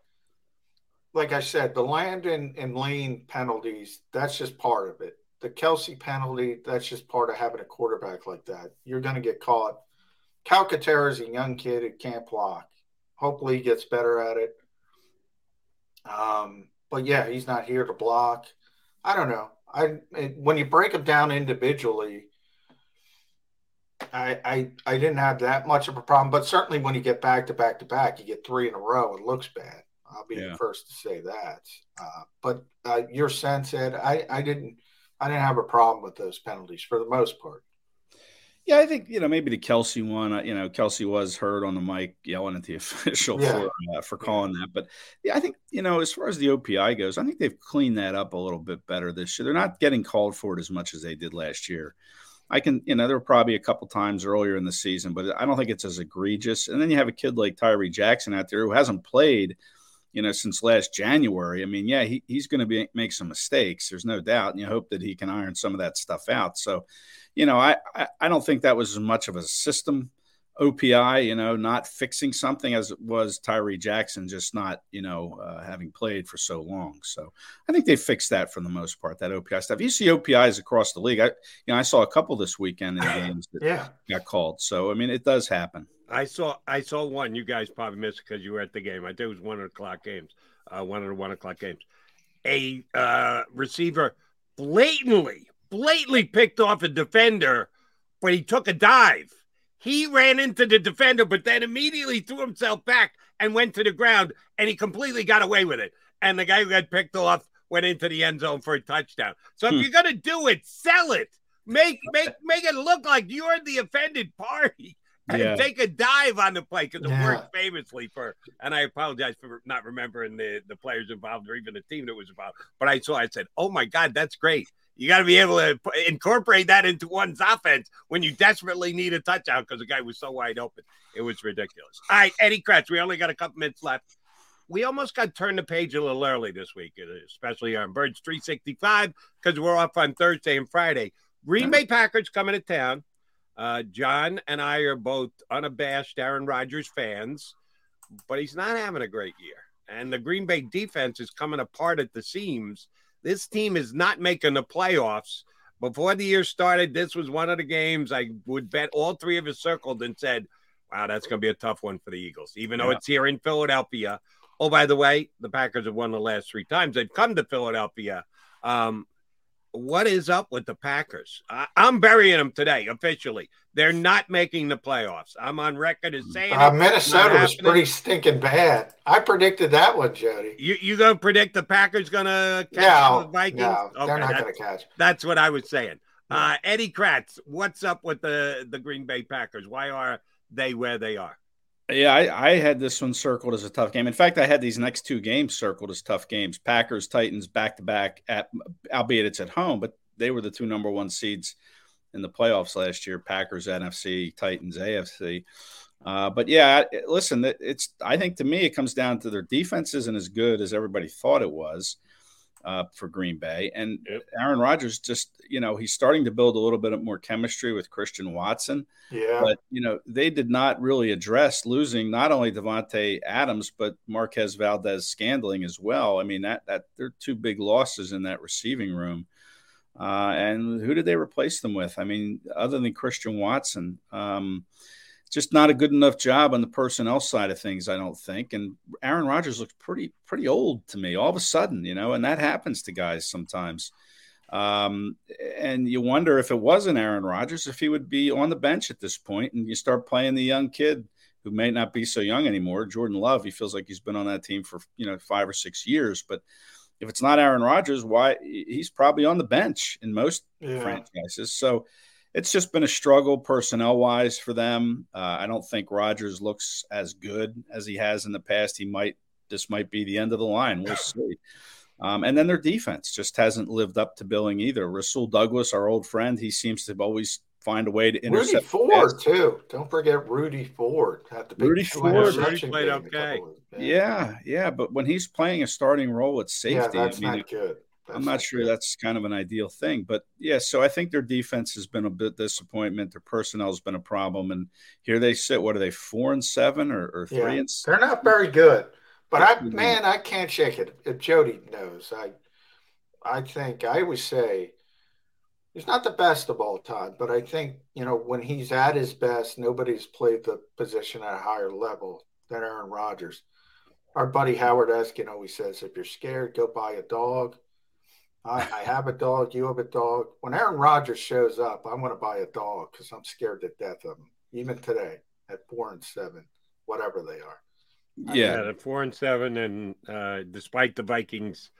like I said, the Landon and Lane penalties. That's just part of it. The Kelce penalty. That's just part of having a quarterback like that. You're going to get caught. Calcaterra is a young kid who can't block. Hopefully, he gets better at it. Um, but yeah, he's not here to block. I don't know. I it, when you break them down individually, I, I I didn't have that much of a problem. But certainly when you get back to back to back, you get three in a row. It looks bad. I'll be Yeah. the first to say that. Uh, but uh, your sense, Ed, I I didn't I didn't have a problem with those penalties for the most part. Yeah, I think you know maybe the Kelce one. uh, You know, Kelce was heard on the mic yelling at the [laughs] official Yeah. for uh, for calling that. But yeah, I think you know as far as the OPI goes, I think they've cleaned that up a little bit better this year. They're not getting called for it as much as they did last year. I can, you know, there were probably a couple times earlier in the season, but I don't think it's as egregious. And then you have a kid like Tyree Jackson out there who hasn't played, you know, since last January. I mean, yeah, he, he's going to be make some mistakes. There's no doubt, and you hope that he can iron some of that stuff out. So, you know, I, I, I don't think that was as much of a system OPI, you know, not fixing something as it was Tyree Jackson, just not, you know, uh, having played for so long. So I think they fixed that for the most part, that OPI stuff. You see OPIs across the league. I, you know, I saw a couple this weekend in [laughs] games that Yeah. got called. So, I mean, it does happen. I saw I saw one. You guys probably missed it because you were at the game. I think it was one o'clock games, uh, one of the one o'clock games. A uh, receiver blatantly, blatantly picked off a defender, but he took a dive. He ran into the defender, but then immediately threw himself back and went to the ground, and he completely got away with it. And the guy who got picked off went into the end zone for a touchdown. So if Hmm. you're gonna do it, sell it. Make make make it look like you're the offended party Yeah. take a dive on the play because it Yeah. worked famously for. And I apologize for not remembering the the players involved or even the team that was involved. But I saw, I said, "Oh my God, that's great." You got to be able to pu- incorporate that into one's offense when you desperately need a touchdown because the guy was so wide open. It was ridiculous. All right, Eddie Kracz, we only got a couple minutes left. We almost got turned the page a little early this week, uh, especially on Birds 365 because we're off on Thursday and Friday. Green Bay Packers coming to town. Uh, John and I are both unabashed Aaron Rodgers fans, but he's not having a great year. And the Green Bay defense is coming apart at the seams. This team is not making the playoffs. Before the year started, this was one of the games I would bet all three of us circled and said, wow, that's going to be a tough one for the Eagles, even though Yeah. it's here in Philadelphia. Oh, by the way, the Packers have won the last three times they've come to Philadelphia. Um, what is up with the Packers? I, I'm burying them today officially. They're not making the playoffs. I'm on record as saying Uh. Minnesota was pretty stinking bad. I predicted that one, Jody. You you gonna predict the Packers gonna catch No, the Vikings? no, they're not to catch. That's what I was saying. Uh, Eddie Kracz, what's up with the the Green Bay Packers? Why are they where they are? Yeah, I, I, had this one circled as a tough game. In fact, I had these next two games circled as tough games: Packers, Titans, back to back. At albeit it's at home, but they were the two number one seeds in the playoffs last year. Packers, NFC, Titans, AFC. Uh, but yeah, listen, it's. I think to me, it comes down to their defense isn't as good as everybody thought it was uh, for Green Bay. And yep. Aaron Rodgers just, you know, he's starting to build a little bit more chemistry with Christian Watson. Yeah. But, you know, they did not really address losing not only Davante Adams, but Marquez Valdes-Scantling as well. I mean, that, that they're two big losses in that receiving room. Uh, and who did they replace them with? I mean, other than Christian Watson, um, just not a good enough job on the personnel side of things, I don't think. And Aaron Rodgers looks pretty pretty old to me all of a sudden, you know, and that happens to guys sometimes. Um, and you wonder if it wasn't Aaron Rodgers, if he would be on the bench at this point, and you start playing the young kid who may not be so young anymore, Jordan Love. He feels like he's been on that team for you know five or six years, but if it's not Aaron Rodgers, why he's probably on the bench in most yeah. franchises. So it's just been a struggle personnel wise for them. Uh, I don't think Rodgers looks as good as he has in the past. He might this might be the end of the line. We'll [laughs] see. Um, and then their defense just hasn't lived up to billing either. Rasul Douglas, our old friend, he seems to always find a way to intercept. Rudy Ford too. Don't forget Rudy Ford. Had to Rudy Ford. Rudy played okay. Yeah, yeah, but when he's playing a starting role at safety, yeah, that's I mean, not good. I'm not sure that's kind of an ideal thing, but yeah. So I think their defense has been a bit disappointment. Their personnel has been a problem, and here they sit. What are they? Four and seven, or, or three yeah, and? They're not very good, but I man, I can't shake it. If Jody knows, I, I think I always say he's not the best of all time, but I think you know when he's at his best, nobody's played the position at a higher level than Aaron Rodgers. Our buddy Howard Eskin always says, "If you're scared, go buy a dog." I, I, have a dog. You have a dog. When Aaron Rodgers shows up, I'm going to buy a dog because I'm scared to death of him. Even today at four and seven, whatever they are. Yeah, at four and seven, and uh, despite the Vikings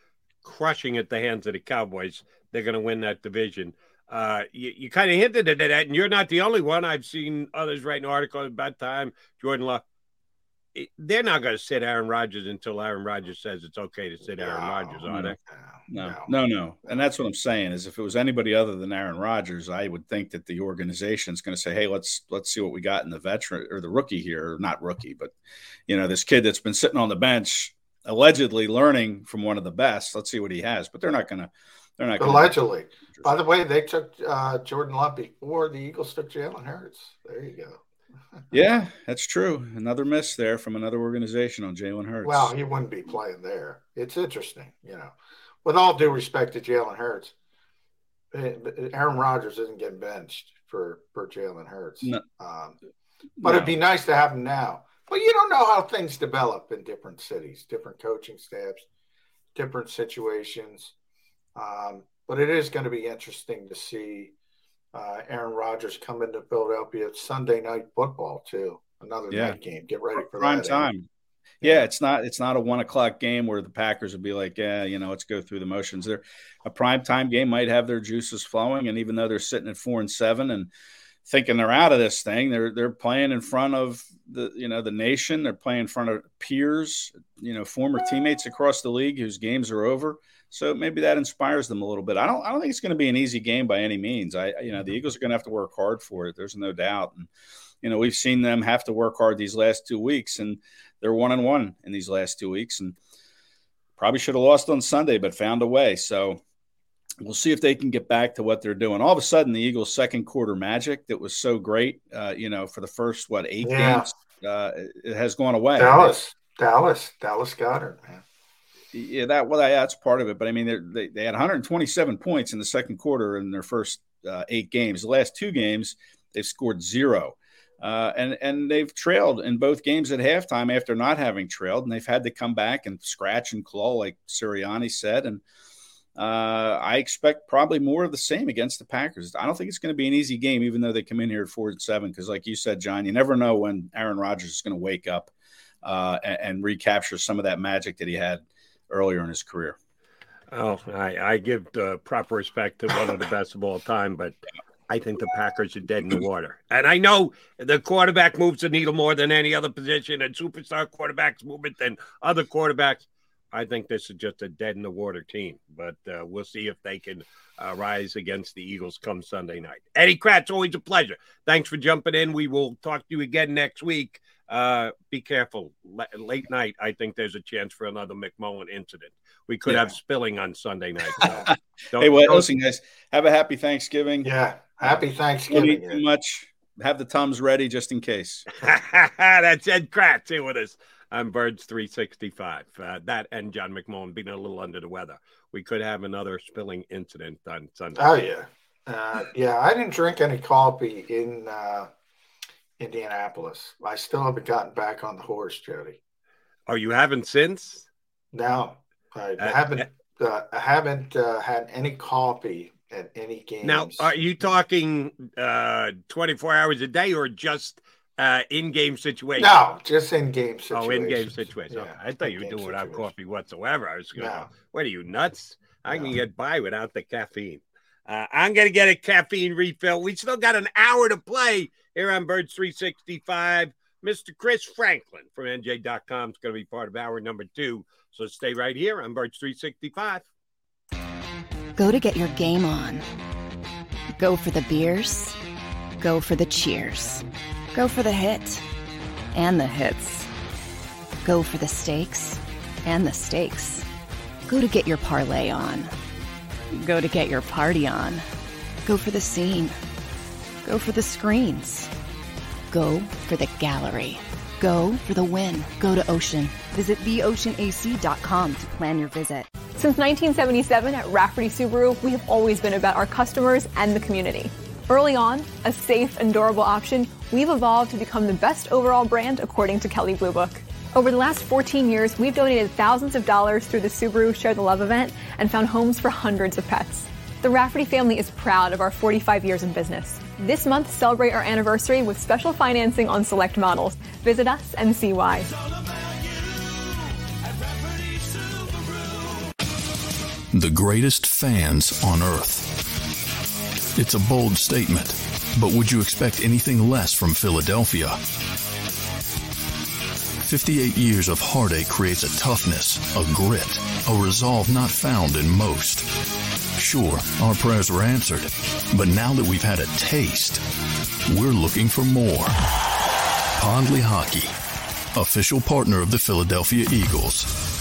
crushing at the hands of the Cowboys, they're going to win that division. Uh, you, you kind of hinted at that, and you're not the only one. I've seen others writing articles about time. Jordan Love they're not going to sit Aaron Rodgers until Aaron Rodgers says it's okay to sit Aaron no, Rodgers, are they? No, no, no, And that's what I'm saying is if it was anybody other than Aaron Rodgers, I would think that the organization is going to say, "Hey, let's let's see what we got in the veteran or the rookie here, not rookie, but you know, this kid that's been sitting on the bench allegedly learning from one of the best. Let's see what he has." But they're not going to. They're not allegedly. By the way, they took uh, Jordan Love before the Eagles took Jalen Hurts. There you go yeah, that's true. Another miss there from another organization on Jalen Hurts. Well, he wouldn't be playing there. It's interesting, you know. With all due respect to Jalen Hurts, eh, Aaron Rodgers isn't getting benched for for Jalen Hurts. No. Um, but no. it'd be nice to have him now. But you don't know how things develop in different cities, different coaching staffs, different situations. Um, but it is going to be interesting to see uh, Aaron Rodgers coming to Philadelphia. It's Sunday night football too. Another yeah. night game. Get ready for prime that, time. Yeah. yeah, it's not it's not a one o'clock game where the Packers would be like, yeah, you know, let's go through the motions. There, a prime time game might have their juices flowing, and even though they're sitting at four and seven and thinking they're out of this thing, they're they're playing in front of the you know the nation. They're playing in front of peers, you know, former teammates across the league whose games are over. So maybe that inspires them a little bit. I don't I don't think it's going to be an easy game by any means. I you know the Eagles are going to have to work hard for it. There's no doubt. And you know we've seen them have to work hard these last two weeks, and they're one and one in these last two weeks, and probably should have lost on Sunday, but found a way. So we'll see if they can get back to what they're doing. All of a sudden, the Eagles' second quarter magic that was so great, uh, you know, for the first what eight yeah. games, uh, it has gone away. Dallas, Dallas, Dallas Goedert, man yeah, that well, that's part of it. But I mean, they they had 127 points in the second quarter in their first uh, eight games. The last two games, they've scored zero, uh, and and they've trailed in both games at halftime after not having trailed, and they've had to come back and scratch and claw, like Sirianni said, and. Uh, I expect probably more of the same against the Packers. I don't think it's going to be an easy game, even though they come in here at four and seven. Because, like you said, John, you never know when Aaron Rodgers is going to wake up uh, and, and, recapture some of that magic that he had earlier in his career. Oh, I, I give uh, proper respect to one of the best of all time, but I think the Packers are dead in the water. And I know the quarterback moves the needle more than any other position, and superstar quarterbacks move it than other quarterbacks. I think this is just a dead in the water team, but uh, we'll see if they can uh, rise against the Eagles come Sunday night. Eddie Kracz, always a pleasure. Thanks for jumping in. We will talk to you again next week. Uh, be careful. L- late night, I think there's a chance for another McMullen incident. We could Yeah. have spilling on Sunday night. so [laughs] don't- hey, well, don't- listen, guys, have a happy Thanksgiving. Yeah, happy Don't Thanksgiving. eat too much. Have the tums ready just in case. [laughs] That's Ed Kracz here with us on Birds 365. Uh, that and John McMullen being a little under the weather. We could have another spilling incident on Sunday. Oh yeah, uh, yeah. I didn't drink any coffee in uh, Indianapolis. I still haven't gotten back on the horse, Jody. Oh, you haven't since? No, I Uh, haven't. Uh, I haven't uh, had any coffee at any games. Now, are you talking uh, 24 hours a day or just uh, in-game situation? no, just in game situations. Oh, in-game situation. Yeah, Okay. I thought you were doing without coffee whatsoever. I was going, No. what are you nuts? I can get by without the caffeine. Uh, I'm going to get a caffeine refill. We still got an hour to play here on Birds 365. Mr. Chris Franklin from NJ.com is going to be part of hour number two. So stay right here on Birds 365. Go to get your game on. Go for the beers. Go for the cheers. Go for the hit and the hits. Go for the stakes and the stakes. Go to get your parlay on. Go to get your party on. Go for the scene. Go for the screens. Go for the gallery. Go for the win. Go to Ocean. Visit theoceanac.com to plan your visit. Since 1977 at Rafferty Subaru, we have always been about our customers and the community. Early on, a safe and durable option, we've evolved to become the best overall brand according to Kelley Blue Book. Over the last 14 years, we've donated thousands of dollars through the Subaru Share the Love event and found homes for hundreds of pets. The Rafferty family is proud of our 45 years in business. This month, celebrate our anniversary with special financing on select models. Visit us and see why. The greatest fans on earth. It's a bold statement, but would you expect anything less from Philadelphia? 58 years of heartache creates a toughness, a grit, a resolve not found in most. Sure, our prayers were answered, but now that we've had a taste, we're looking for more. Pond Lehocky, official partner of the Philadelphia Eagles.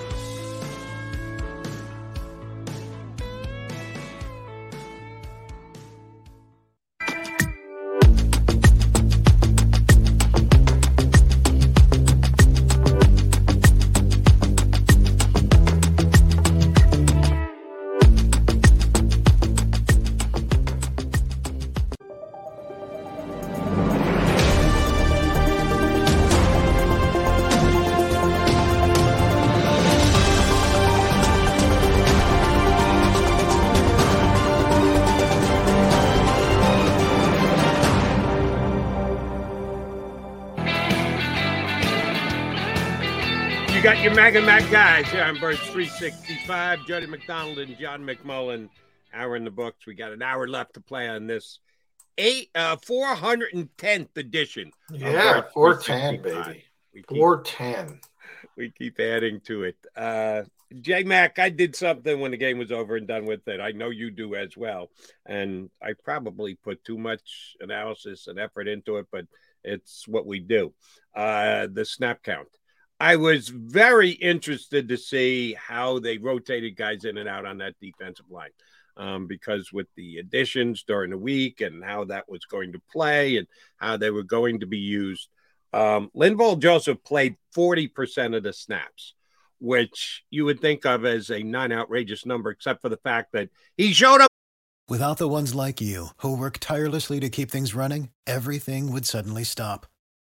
Guys here on Birds 365. Jody McDonald and John McMullen. Hour in the books. We got an hour left to play on this eight uh 410th edition. Yeah, 410, baby. We keep, 410. we keep adding to it. Uh J Mac, I did something when the game was over and done with it. I know you do as well. And I probably put too much analysis and effort into it, but It's what we do. Uh, the snap count. I was very interested to see how they rotated guys in and out on that defensive line. Um, because with the additions during the week and how that was going to play and how they were going to be used, um, Linval Joseph played 40% of the snaps, which you would think of as a non outrageous number, except for the fact that he showed up. Without the ones like you who work tirelessly to keep things running, everything would suddenly stop.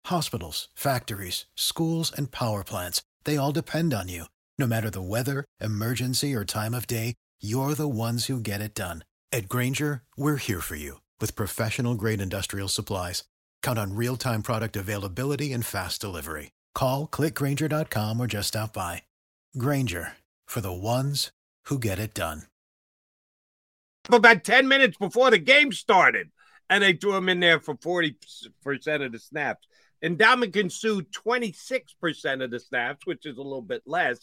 Hospitals, factories, schools, and power plants, they all depend on you. No matter the weather, emergency, or time of day, you're the ones who get it done. At Grainger, we're here for you with professional grade industrial supplies. Count on real time product availability and fast delivery. Call clickgrainger.com or just stop by. Grainger for the ones who get it done. About 10 minutes before the game started, and they threw him in there for 40% of the snaps. And Ndamukong Suh, 26% of the snaps, which is a little bit less.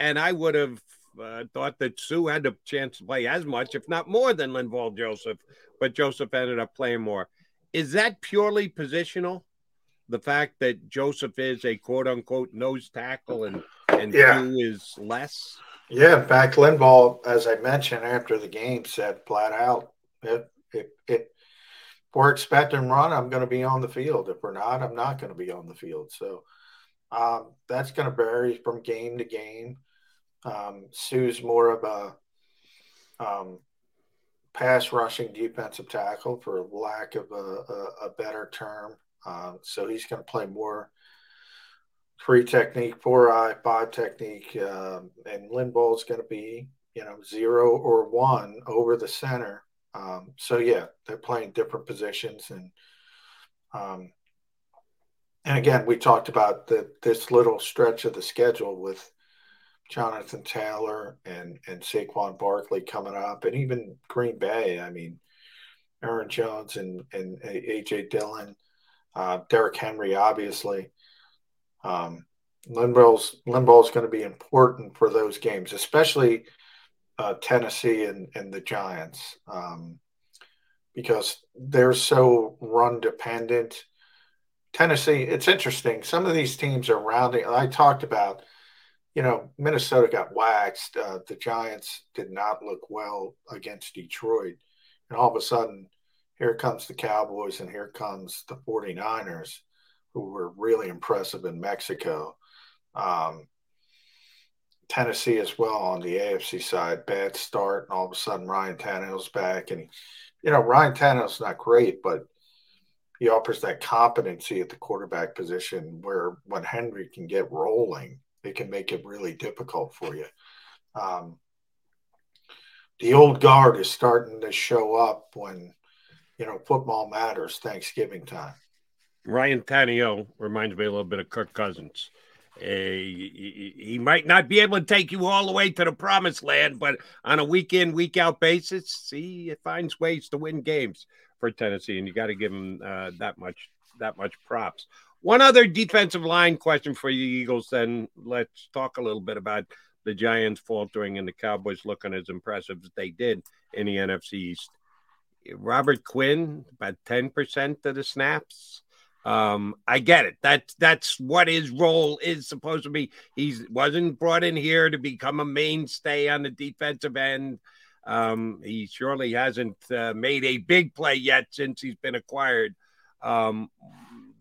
And I would have uh, thought that Suh had a chance to play as much, if not more, than Linval Joseph, but Joseph ended up playing more. Is that purely positional? The fact that Joseph is a quote unquote nose tackle and and yeah. Suh is less. Yeah, in fact, Linval, as I mentioned after the game, said flat out, it, it, it we're expecting run, I'm going to be on the field. If we're not, I'm not going to be on the field. So um, that's going to vary from game to game. Um, Suh's more of a um, pass rushing defensive tackle, for lack of a, a, a better term. Uh, so he's going to play more three technique, four eye, five technique, um, and Linval's going to be you know zero or one over the center. Um, so yeah, they're playing different positions, and um, and again, we talked about the, this little stretch of the schedule with Jonathan Taylor and and Saquon Barkley coming up, and even Green Bay. I mean, Aaron Jones and and AJ Dillon, uh, Derrick Henry, obviously. Um, Linval's going to be important for those games, especially uh, Tennessee and, and the Giants, um, because they're so run dependent. Tennessee, it's interesting. Some of these teams are rounding. I talked about you know, Minnesota got waxed. Uh, the Giants did not look well against Detroit. And all of a sudden, here comes the Cowboys and here comes the 49ers, who were really impressive in Mexico. Um, Tennessee as well on the AFC side, bad start, and all of a sudden Ryan Tannehill's back. And, you know, Ryan Tannehill's not great, but he offers that competency at the quarterback position where when Henry can get rolling, it can make it really difficult for you. Um, the old guard is starting to show up when you know football matters. Thanksgiving time. Ryan Tannehill reminds me a little bit of Kirk Cousins. Uh, he, might not be able to take you all the way to the promised land, but on a week in, week out basis, he finds ways to win games for Tennessee, and you got to give him uh, that much that much props. One other defensive line question for you, Eagles. Then let's talk a little bit about the Giants faltering and the Cowboys looking as impressive as they did in the NFC East. Robert Quinn, about 10% of the snaps. Um, I get it. That's that's what his role is supposed to be. He wasn't brought in here to become a mainstay on the defensive end. Um, he surely hasn't uh, made a big play yet since he's been acquired. Um,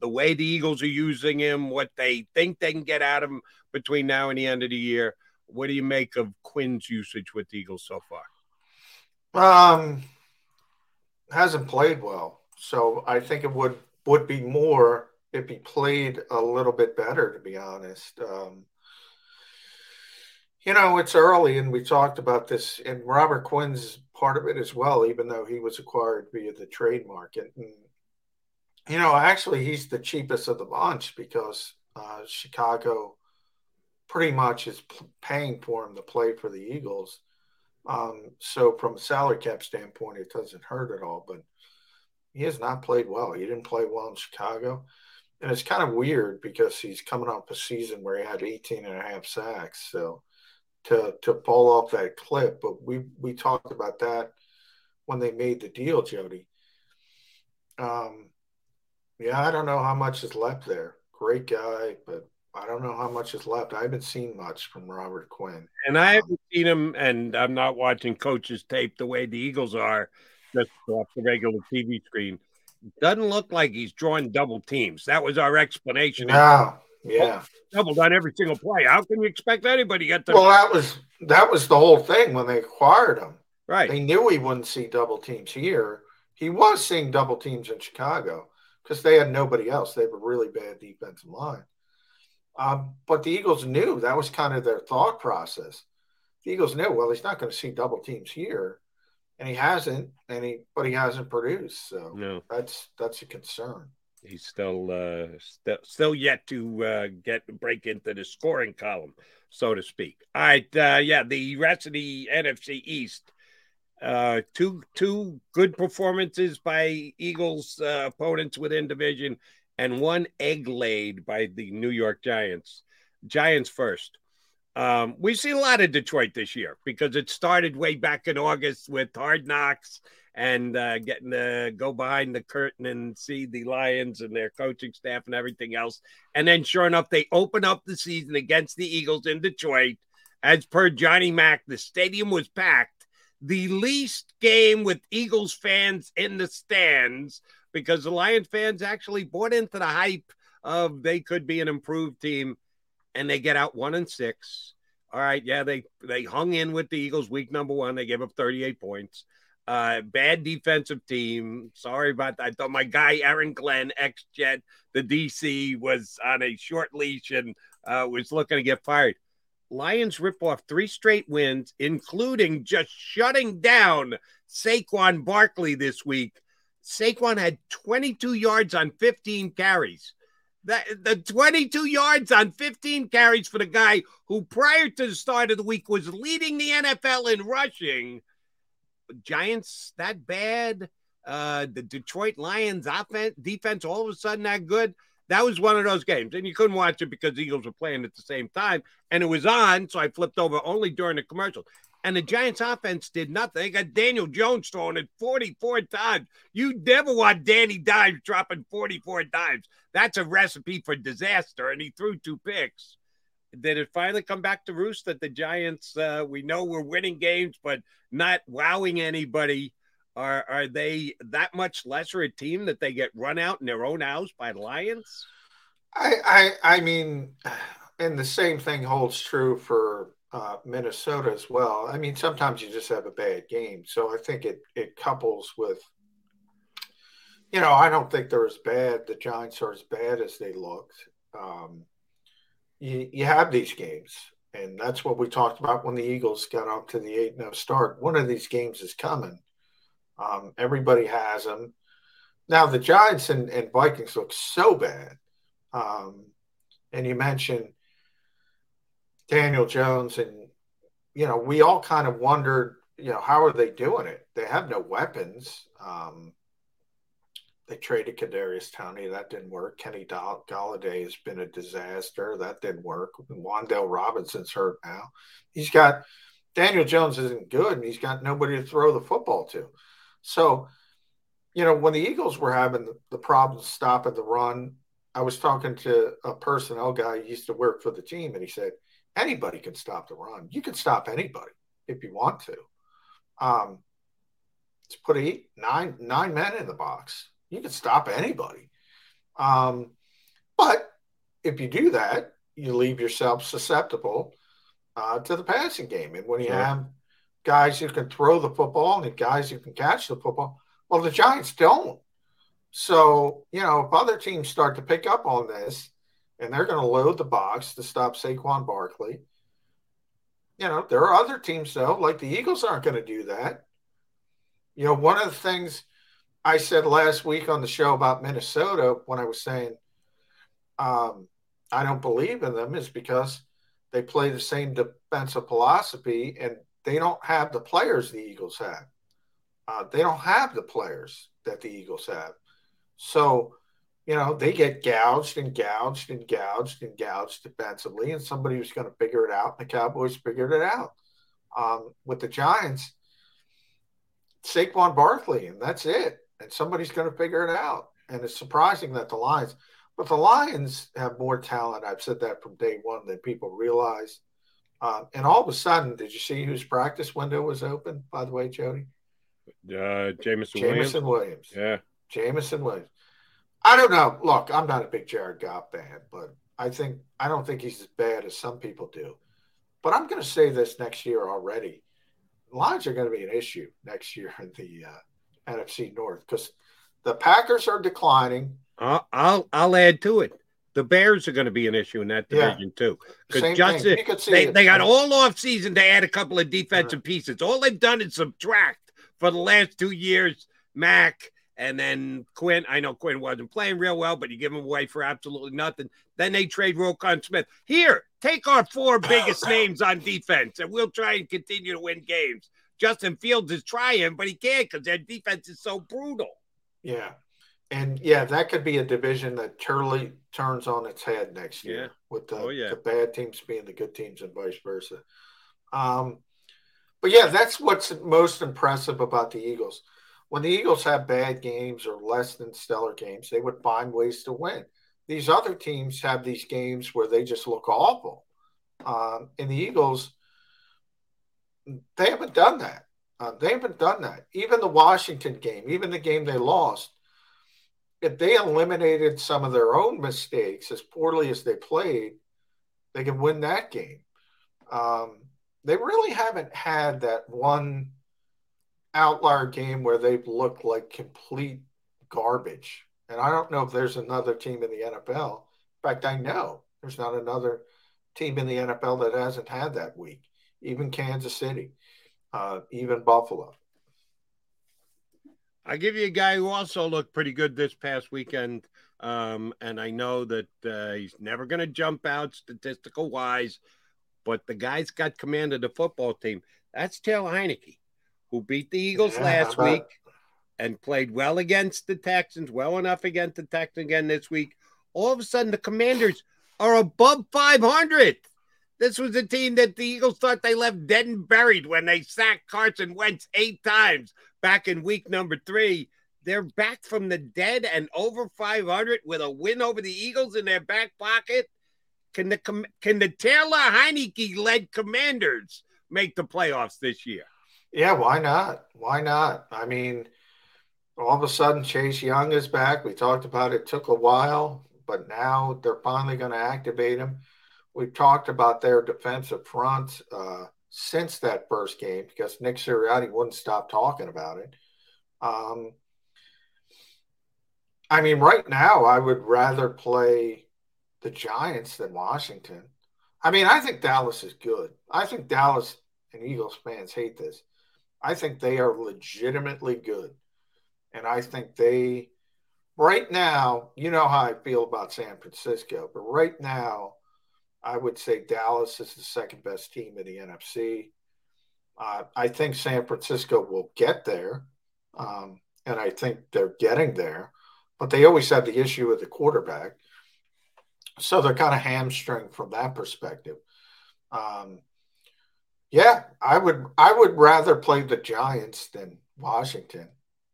the way the Eagles are using him, what they think they can get out of him between now and the end of the year. What do you make of Quinn's usage with the Eagles so far? Um, hasn't played well, so I think it would would be more if he played a little bit better. To be honest, um, you know it's early, and we talked about this, and Robert Quinn's part of it as well, even though he was acquired via the trade market. And you know, actually, he's the cheapest of the bunch because uh, Chicago pretty much is p- paying for him to play for the Eagles. Um, so, from a salary cap standpoint, it doesn't hurt at all. But he has not played well. He didn't play well in Chicago. And it's kind of weird because he's coming off a season where he had 18 and a half sacks. So, to, to fall off that clip, but we, we talked about that when they made the deal, Jody. Um, Yeah, I don't know how much is left there. Great guy, but I don't know how much is left. I haven't seen much from Robert Quinn. And I haven't seen him, and I'm not watching coaches tape the way the Eagles are just off the regular TV screen. Doesn't look like he's drawing double teams. That was our explanation. No, yeah, doubled on every single play. How can you expect anybody to get the? Well, that was that was the whole thing when they acquired him. Right. They knew he wouldn't see double teams here. He was seeing double teams in Chicago because they had nobody else. They have a really bad defensive line. Um, but the Eagles knew that was kind of their thought process. The Eagles knew, well, he's not going to see double teams here, and he hasn't, and he but he hasn't produced. So no. that's that's a concern. He's still uh, still still yet to uh, get break into the scoring column, so to speak. All right, uh, yeah, the rest of the NFC East. Uh, two two good performances by Eagles uh, opponents within division and one egg laid by the New York Giants. Giants first. Um, we see a lot of Detroit this year because it started way back in August with hard knocks and uh, getting to go behind the curtain and see the Lions and their coaching staff and everything else. And then, sure enough, they open up the season against the Eagles in Detroit. As per Johnny Mack, the stadium was packed. The least game with Eagles fans in the stands because the Lions fans actually bought into the hype of they could be an improved team, and they get out one and six. All right, yeah, they they hung in with the Eagles week number one. They gave up 38 points. Uh, bad defensive team. Sorry about that. I thought my guy Aaron Glenn, ex Jet, the DC, was on a short leash and uh, was looking to get fired. Lions rip off three straight wins, including just shutting down Saquon Barkley this week Saquon had 22 yards on 15 carries. That, the 22 yards on 15 carries for the guy who, prior to the start of the week, was leading the NFL in rushing. Giants that bad. Uh, the Detroit Lions offense defense all of a sudden that good. That was one of those games, and you couldn't watch it because the Eagles were playing at the same time, and it was on. So I flipped over only during the commercial. And the Giants offense did nothing. They got Daniel Jones throwing it 44 times. You never want Danny Dimes dropping 44 times. That's a recipe for disaster. And he threw two picks. Did it finally come back to roost that the Giants, uh, we know we're winning games, but not wowing anybody? Are, are they that much lesser a team that they get run out in their own house by the Lions? I, I, I mean, and the same thing holds true for uh, Minnesota as well. I mean, sometimes you just have a bad game. So I think it it couples with, you know, I don't think they're as bad. The Giants are as bad as they looked. Um, you you have these games, and that's what we talked about when the Eagles got off to the eight 0 start. One of these games is coming. Um, everybody has them. Now the Giants and, and Vikings look so bad. Um, and you mentioned Daniel Jones, and you know, we all kind of wondered, you know, how are they doing it? They have no weapons. Um, they traded Kadarius Toney, that didn't work. Kenny Golladay has been a disaster, that didn't work. Wan'Dale Robinson's hurt now. He's got Daniel Jones isn't good, and he's got nobody to throw the football to. So, you know, when the Eagles were having the, the problems stopping the run, I was talking to a personnel guy who used to work for the team, and he said, anybody can stop the run. You can stop anybody if you want to. Um, let's put eight, nine, nine men in the box. You can stop anybody. Um, but if you do that, you leave yourself susceptible uh, to the passing game. And when you sure. have guys who can throw the football and guys who can catch the football, well, the Giants don't. So, you know, if other teams start to pick up on this, and they're going to load the box to stop Saquon Barkley. You know, there are other teams though, like the Eagles aren't going to do that. You know, one of the things I said last week on the show about Minnesota when I was saying um, I don't believe in them is because they play the same defensive philosophy and they don't have the players the Eagles have. Uh, they don't have the players that the Eagles have. So you know, they get gouged and gouged and gouged and gouged defensively, and somebody was going to figure it out. And the Cowboys figured it out. Um, with the Giants, Saquon Barkley, and that's it. And somebody's going to figure it out. and it's surprising that the Lions, but the Lions have more talent. I've said that from day one than people realize. Um, and all of a sudden, did you see whose practice window was open? By the way, Jody, uh, Jameson, Jameson Williams. Williams. Yeah, Jameson Williams. I don't know. Look, I'm not a big Jared Goff fan, but I think I don't think he's as bad as some people do. But I'm going to say this next year already. Lions are going to be an issue next year in the uh, NFC North because the Packers are declining. I'll, I'll I'll add to it. The Bears are going to be an issue in that division Yeah. too. Because thing. You could see they, they got all off season to add a couple of defensive pieces. All they've done is subtract for the last two years. Mack and then Quinn. I know Quinn wasn't playing real well, but you give him away for absolutely nothing. Then they trade Roquan Smith. Here, take our four biggest [laughs] names on defense, and we'll try and continue to win games. Justin Fields is trying, but he can't because their defense is so brutal. Yeah. And yeah, that could be a division that totally turns on its head next year Yeah. with the, Oh, yeah. the bad teams being the good teams and vice versa. Um, but yeah, that's what's most impressive about the Eagles. When the Eagles have bad games or less than stellar games, they would find ways to win. These other teams have these games where they just look awful. Um, and the Eagles, they haven't done that. Uh, they haven't done that. Even the Washington game, even the game they lost, if they eliminated some of their own mistakes as poorly as they played, they could win that game. Um, they really haven't had that one outlier game where they've looked like complete garbage. And I don't know if there's another team in the NFL. In fact, I know there's not another team in the NFL that hasn't had that week, even Kansas City, uh, even Buffalo. I give you a guy who also looked pretty good this past weekend, um, and I know that uh, he's never going to jump out statistical wise, but the guy's got command of the football team. That's Taylor Heinicke, who beat the Eagles Yeah, last [laughs] week and played well against the Texans, well enough against the Texans again this week. All of a sudden, the Commanders are above 500. This was a team that the Eagles thought they left dead and buried when they sacked Carson Wentz eight times back in week number three. They're back from the dead and over 500 with a win over the Eagles in their back pocket. Can the can the Taylor Heinicke led Commanders make the playoffs this year? Yeah, why not? Why not? I mean, all of a sudden, Chase Young is back. We talked about it took a while, but now they're finally going to activate him. We've talked about their defensive front uh, since that first game because Nick Sirianni wouldn't stop talking about it. Um, I mean, right now, I would rather play the Giants than Washington. I mean, I think Dallas is good. I think Dallas and Eagles fans hate this. I think they are legitimately good. And I think they, right now, you know how I feel about San Francisco, but right now, I would say Dallas is the second best team in the NFC. Uh, I think San Francisco will get there. Um, and I think they're getting there, but they always have the issue with the quarterback. So they're kind of hamstring from that perspective. Um, yeah, I would I would rather play the Giants than Washington,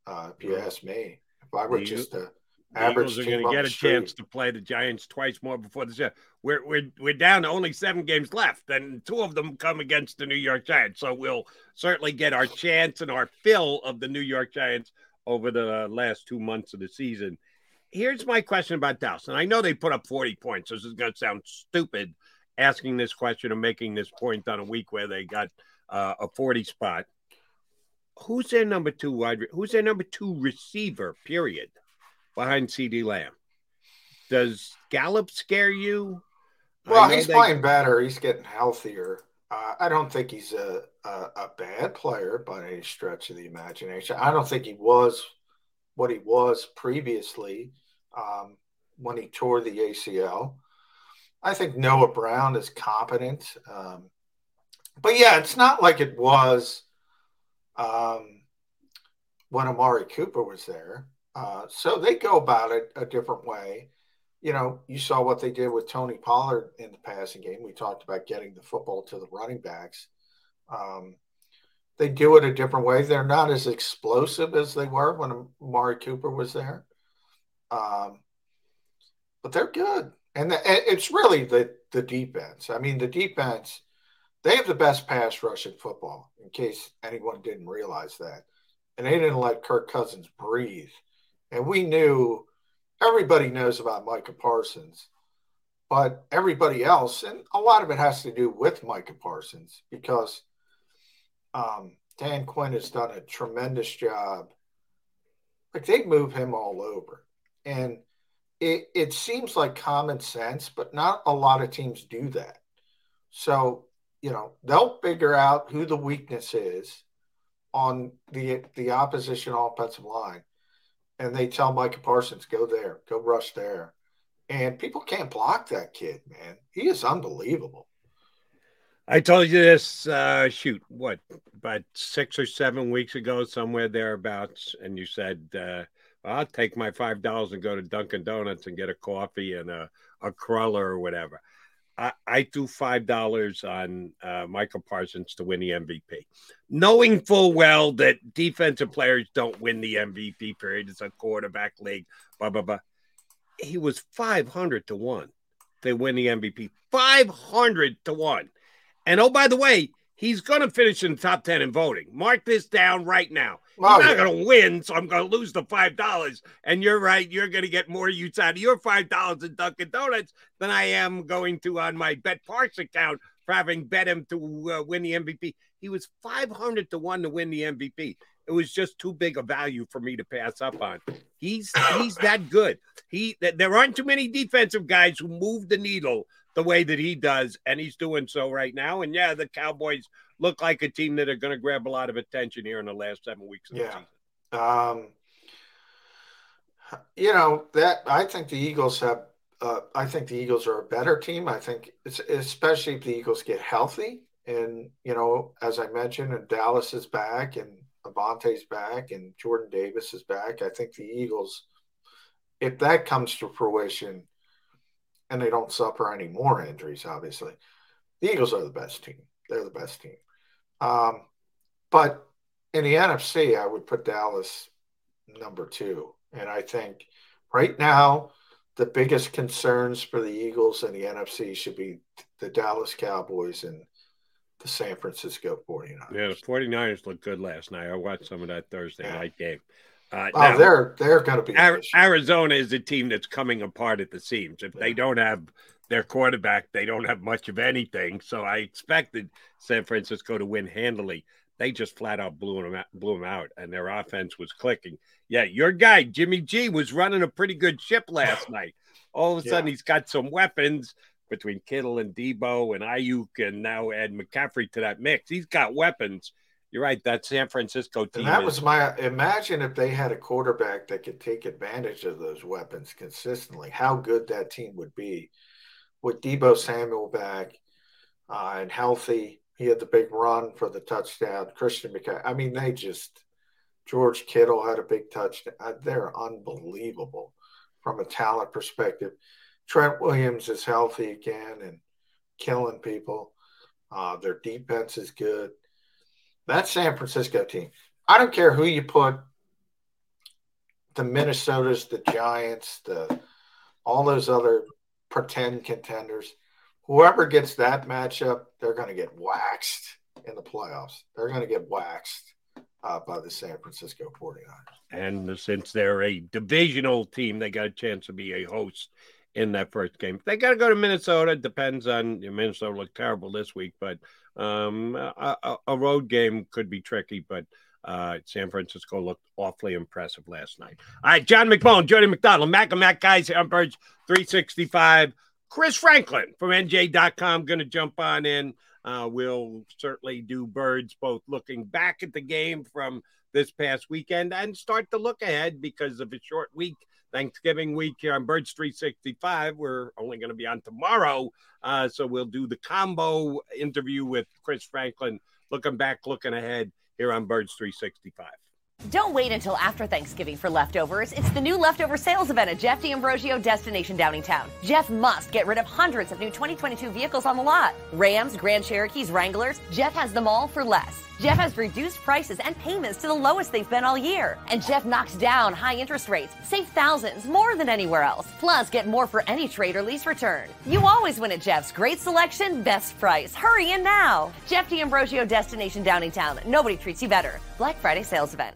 uh, if you Yeah. ask me. If I were The just a average Eagles are team going to get a street. chance to play the Giants twice more before the season. We're we're we're down to only seven games left, and two of them come against the New York Giants. So we'll certainly get our chance and our fill of the New York Giants over the last two months of the season. Here's my question about Dallas, and I know they put up 40 points. This is going to sound stupid asking this question or making this point on a week where they got uh, a 40 spot. Who's their number two wide? Who's their number two receiver? Period. Behind CeeDee Lamb. Does Gallup scare you? Well, he's they- playing better. He's getting healthier. Uh, I don't think he's a, a a bad player by any stretch of the imagination. I don't think he was what he was previously um, when he tore the ACL. I think Noah Brown is competent, um, but yeah, it's not like it was um, when Amari Cooper was there. Uh, so they go about it a different way you know, you saw what they did with Tony Pollard in the passing game. We talked about getting the football to the running backs. Um, they do it a different way. They're not as explosive as they were when Amari Cooper was there. Um, but they're good, and the, it's really the the defense. I mean, the defense they have the best pass rush in football. In case anyone didn't realize that, and they didn't let Kirk Cousins breathe. And we knew everybody knows about Micah Parsons, but everybody else, and a lot of it has to do with Micah Parsons because um, Dan Quinn has done a tremendous job. Like they move him all over, and it it seems like common sense, but not a lot of teams do that. So you know they'll figure out who the weakness is on the the opposition offensive line, and they tell Micah Parsons go there, go rush there, and people can't block that kid, man. He is unbelievable. I told you this, uh, shoot, what, about six or seven weeks ago, somewhere thereabouts, and you said, uh, I'll take my five dollars and go to Dunkin' Donuts and get a coffee and a, a cruller or whatever. I, I threw five dollars on uh, Michael Parsons to win the MVP, knowing full well that defensive players don't win the MVP. Period. It's a quarterback league. Blah blah blah. He was five hundred to one to win the MVP. Five hundred to one. And oh, by the way, he's going to finish in the top 10 in voting. Mark this down right now. He's oh, not going to win, so I'm going to lose the $5. And you're right, you're going to get more use out of your $5 in Dunkin' Donuts than I am going to on my BetParx account for having bet him to uh, win the MVP. He was 500 to 1 to win the MVP. It was just too big a value for me to pass up on. He's he's that good. He there aren't too many defensive guys who move the needle the way that he does, and he's doing so right now. And yeah, the Cowboys look like a team that are going to grab a lot of attention here in the last seven weeks of yeah. the season. Um, you know that I think the Eagles have. Uh, I think the Eagles are a better team. I think it's especially if the Eagles get healthy, and you know, as I mentioned, and Dallas is back, and Avonte's back, and Jordan Davis is back. I think the Eagles, if that comes to fruition, and they don't suffer any more injuries, obviously. The Eagles are the best team. They're the best team. Um, but in the NFC, I would put Dallas number two. And I think right now, the biggest concerns for the Eagles and the NFC should be the Dallas Cowboys and the San Francisco 49ers. Yeah, the 49ers looked good last night. I watched some of that Thursday yeah. night game. Uh, oh, now, they're they're going to be. Arizona is a team that's coming apart at the seams. If yeah. they don't have their quarterback, they don't have much of anything. So I expected San Francisco to win handily. They just flat out blew them out, blew them out, and their offense was clicking. Yeah, your guy Jimmy G was running a pretty good ship last [laughs] night. All of a sudden, yeah. he's got some weapons between Kittle and Deebo and Aiyuk, and now add McCaffrey to that mix. He's got weapons you're right. That San Francisco team. And that is... was my imagine if they had a quarterback that could take advantage of those weapons consistently. How good that team would be with Deebo Samuel back uh, and healthy. He had the big run for the touchdown. Christian McCaffrey. I mean, they just George Kittle had a big touchdown. Uh, they're unbelievable from a talent perspective. Trent Williams is healthy again and killing people. Uh, their defense is good. That San Francisco team. I don't care who you put. The Minnesotas, the Giants, the all those other pretend contenders. Whoever gets that matchup, they're going to get waxed in the playoffs. They're going to get waxed uh, by the San Francisco 49ers. And since they're a divisional team, they got a chance to be a host in that first game. They got to go to Minnesota. Depends on Minnesota looked terrible this week, but um, a, a, road game could be tricky, but uh, San Francisco looked awfully impressive last night. All right, John McMullen, Jody McDonald, Mac and Mac guys on Birds 365. Chris Franklin from NJ.com going to jump on in. Uh, we'll certainly do Birds both looking back at the game from this past weekend and start to look ahead because of a short week Thanksgiving week here on Birds 365. We're only going to be on tomorrow. Uh, so we'll do the combo interview with Chris Franklin, looking back, looking ahead here on Birds 365. Don't wait until after Thanksgiving for leftovers. It's the new leftover sales event at Jeff D'Ambrosio Destination Downingtown. Jeff must get rid of hundreds of new 2022 vehicles on the lot. Rams, Grand Cherokees, Wranglers. Jeff has them all for less. Jeff has reduced prices and payments to the lowest they've been all year. And Jeff knocks down high interest rates, save thousands more than anywhere else. Plus, get more for any trade or lease return. You always win at Jeff's. Great selection, best price. Hurry in now. Jeff D'Ambrosio Destination Downingtown. Nobody treats you better. Black Friday sales event.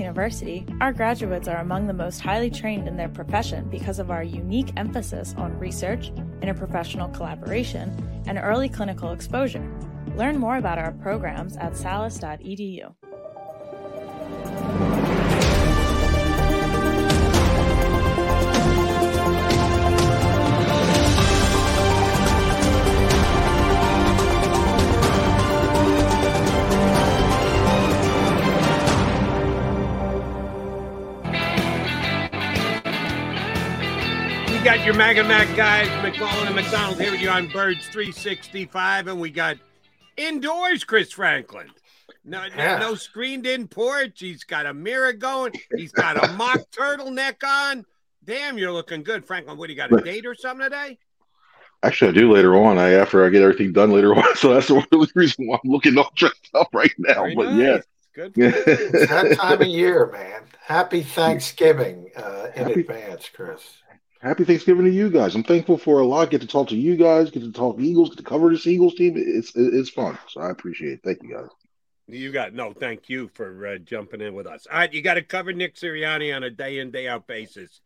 University, our graduates are among the most highly trained in their profession because of our unique emphasis on research, interprofessional collaboration, and early clinical exposure. Learn more about our programs at salus.edu. got your Maga Mac guys, McMullen and McDonald here with you on Birds 365, and we got indoors Chris Franklin. No, no- Yeah. no screened in porch. He's got a mirror going. He's got a mock [laughs] turtleneck on. Damn, you're looking good, Franklin. What do you got? A date or something today? Actually, I do later on. I after I get everything done later on. [laughs] So that's the only reason why I'm looking all dressed up right now. Very but nice. yeah, Good. [laughs] It's that time of year, man. Happy Thanksgiving uh, in Happy- advance, Chris. Happy Thanksgiving to you guys. I'm thankful for a lot. Get to talk to you guys. Get to talk Eagles. Get to cover this Eagles team. It's it's fun. So I appreciate it. Thank you guys. You got no, thank you for uh, jumping in with us. All right, you got to cover Nick Sirianni on a day in day out basis.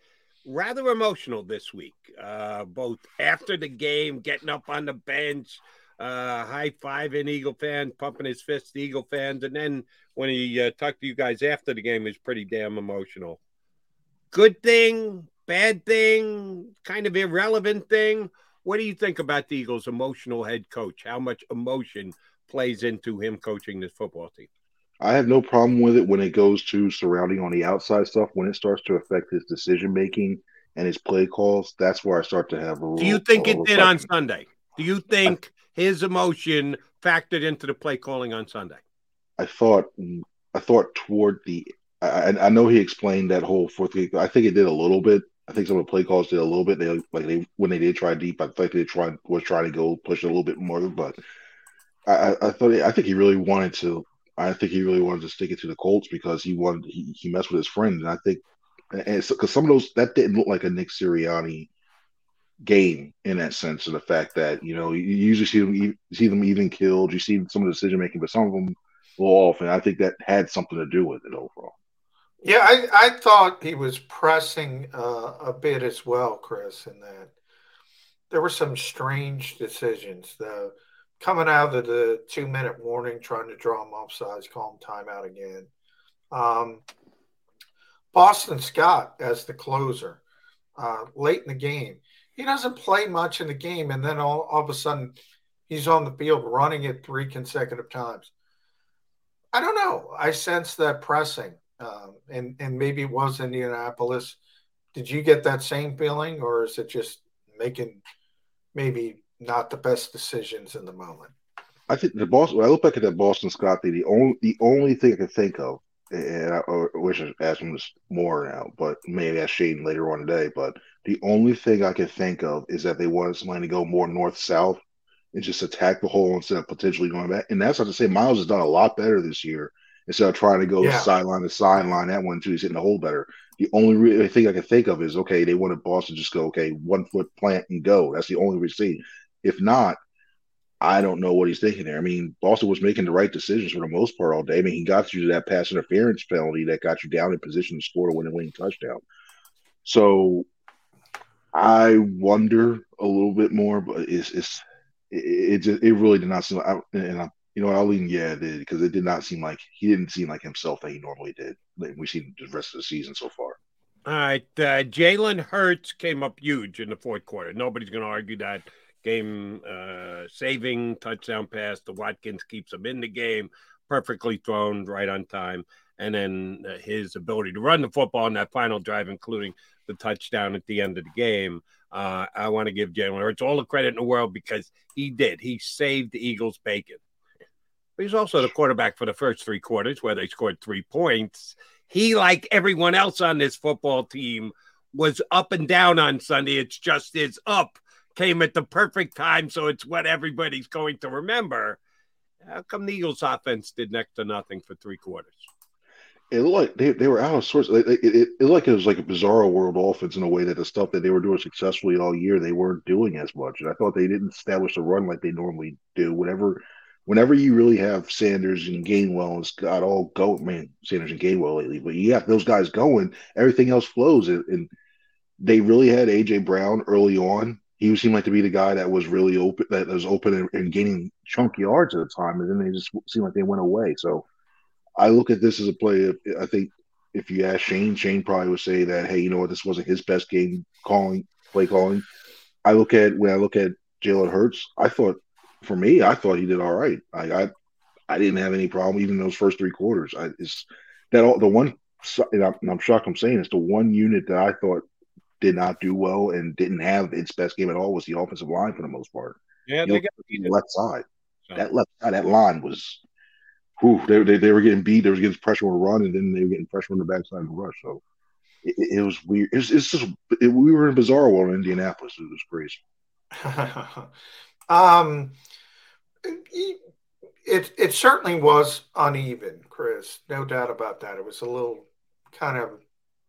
Rather emotional this week, uh, both after the game, getting up on the bench, uh, high fiving Eagle fans, pumping his fist to Eagle fans, and then when he uh, talked to you guys after the game, was pretty damn emotional. Good thing, bad thing, kind of irrelevant thing. What do you think about the Eagles' emotional head coach? How much emotion plays into him coaching this football team? I have no problem with it when it goes to surrounding on the outside stuff. When it starts to affect his decision making and his play calls, that's where I start to have a. Do you think it did on. Sunday? Do you think his emotion factored into the play calling on Sunday? I thought I thought toward the I, I know he explained that whole fourth game. I think it did a little bit. I think some of the play calls did a little bit. They like they when they did try deep. I think they tried was trying to go push a little bit more. But I, I, thought I think he really wanted to. I think he really wanted to stick it to the Colts because he wanted he, he messed with his friend, and I think and because some of those that didn't look like a Nick Sirianni game in that sense of the fact that you know you usually see them see them even killed. You see some of the decision making, but some of them go off, and I think that had something to do with it overall. Yeah, I, I thought he was pressing uh, a bit as well, Chris, in that there were some strange decisions. The coming out of the two minute warning, trying to draw him offsides, call him timeout again. Um, Boston Scott as the closer uh, late in the game. He doesn't play much in the game, and then all, all of a sudden he's on the field running it three consecutive times. I don't know. I sense that pressing, um, and and maybe it was Indianapolis. Did you get that same feeling, or is it just making maybe not the best decisions in the moment? I think the Boston. When I look back at that Boston Scott thing, the only the only thing I can think of, and I, I wish I asked him this more now, but maybe ask Shane later on today. But the only thing I can think of is that they wanted somebody to go more north south and just attack the hole instead of potentially going back. And that's not to say Miles has done a lot better this year instead of trying to go yeah. sideline to sideline. That one too, he's hitting the hole better. The only re- thing I can think of is okay, they wanted Boston to just go okay, one foot plant and go. That's the only receipt. If not, I don't know what he's thinking there. I mean, Boston was making the right decisions for the most part all day. I mean, he got you to that pass interference penalty that got you down in position to score a winning winning touchdown. So I wonder a little bit more, but it's it's it, it just it really did not seem like, and I, you know I'll lean yeah it did because it did not seem like he didn't seem like himself that he normally did. We've seen the rest of the season so far. All right, uh, Jalen Hurts came up huge in the fourth quarter. Nobody's going to argue that game uh, saving touchdown pass The Watkins keeps him in the game, perfectly thrown right on time. And then uh, his ability to run the football in that final drive, including the touchdown at the end of the game. Uh, I want to give Jalen Hurts all the credit in the world because he did. He saved the Eagles' bacon. But he's also the quarterback for the first three quarters where they scored three points. He, like everyone else on this football team, was up and down on Sunday. It's just his up came at the perfect time, so it's what everybody's going to remember. How come the Eagles offense did next to nothing for three quarters? It looked like they, they were out of sorts. It, it, it, looked like it was like a bizarro world offense in a way that the stuff that they were doing successfully all year, they weren't doing as much. And I thought they didn't establish a run like they normally do. Whenever whenever you really have Sanders and Gainwell, it's got all go, man, Sanders and Gainwell lately, but you those guys going, everything else flows. And, and they really had AJ Brown early on he seemed like to be the guy that was really open, that was open and, and gaining chunk yards at the time, and then they just seemed like they went away. So I look at this as a play. I think if you ask Shane, Shane probably would say that, hey, you know what, this wasn't his best game calling, play calling. I look at when I look at Jalen Hurts, I thought for me, I thought he did all right. I I, I didn't have any problem even those first three quarters. I is that all the one. And I'm, I'm shocked. I'm saying it's the one unit that I thought did not do well and didn't have its best game at all was the offensive line for the most part. Yeah, they got the left side. So. That left side, that line was, whew, they, they, they were getting beat. They were getting pressure on the run, and then they were getting pressure on the backside of the rush. So it, it was weird. It's it's just it, we were in bizarre world in Indianapolis. It was crazy. [laughs] um, it it certainly was uneven, Chris. No doubt about that. It was a little kind of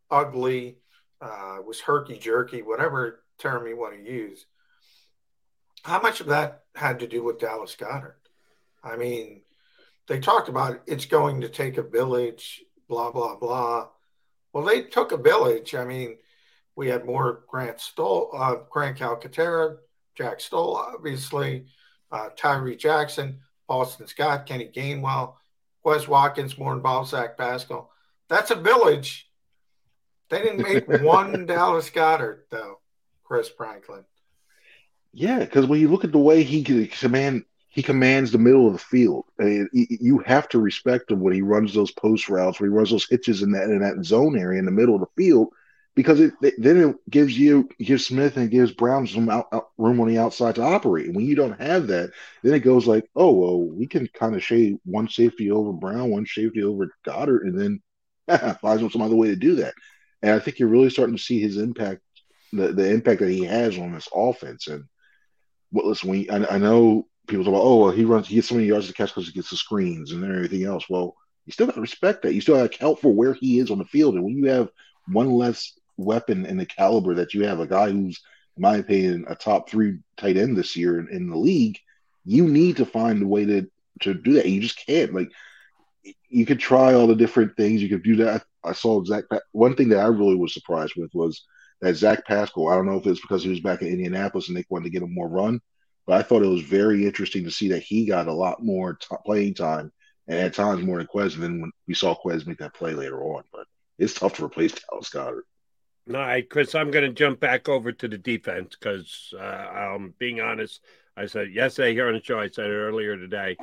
ugly uh, was herky jerky, whatever term you want to use. How much of that had to do with Dallas Goedert? I mean, they talked about it's going to take a village, blah blah blah. Well, they took a village. I mean, we had more Grant Stoll, uh, Grant Calcaterra, Jack Stoll, obviously, uh, Tyree Jackson, Boston Scott, Kenny Gainwell, Wes Watkins, more involved, Zach Pascal. That's a village they didn't make [laughs] one Dallas Goedert though, Chris Franklin. Yeah, because when you look at the way he command, he commands the middle of the field. I mean, you have to respect him when he runs those post routes, when he runs those hitches in that in that zone area in the middle of the field, because it, it then it gives you gives Smith and gives Brown some out, out, room on the outside to operate. And when you don't have that, then it goes like, oh well, we can kind of shade one safety over Brown, one safety over Goedert, and then [laughs] find some other way to do that. And I think you're really starting to see his impact, the, the impact that he has on this offense. And what listen, we I, I know people talk about, oh, well, he runs, he gets so many yards to catch because he gets the screens and everything else. Well, you still got to respect that. You still got to account for where he is on the field. And when you have one less weapon in the caliber that you have, a guy who's, in my opinion, a top three tight end this year in, in the league, you need to find a way to to do that. You just can't. Like you could try all the different things. You could do that. I saw Zach. One thing that I really was surprised with was that Zach Pascal. I don't know if it's because he was back in Indianapolis and they wanted to get him more run, But I thought it was very interesting to see that he got a lot more t- playing time and at times more than Quez than when we saw Quez make that play later on. But it's tough to replace Dallas Goedert. All right, Chris, I'm going to jump back over to the defense because uh, I'm being honest. I said yesterday here on the show, I said it earlier today.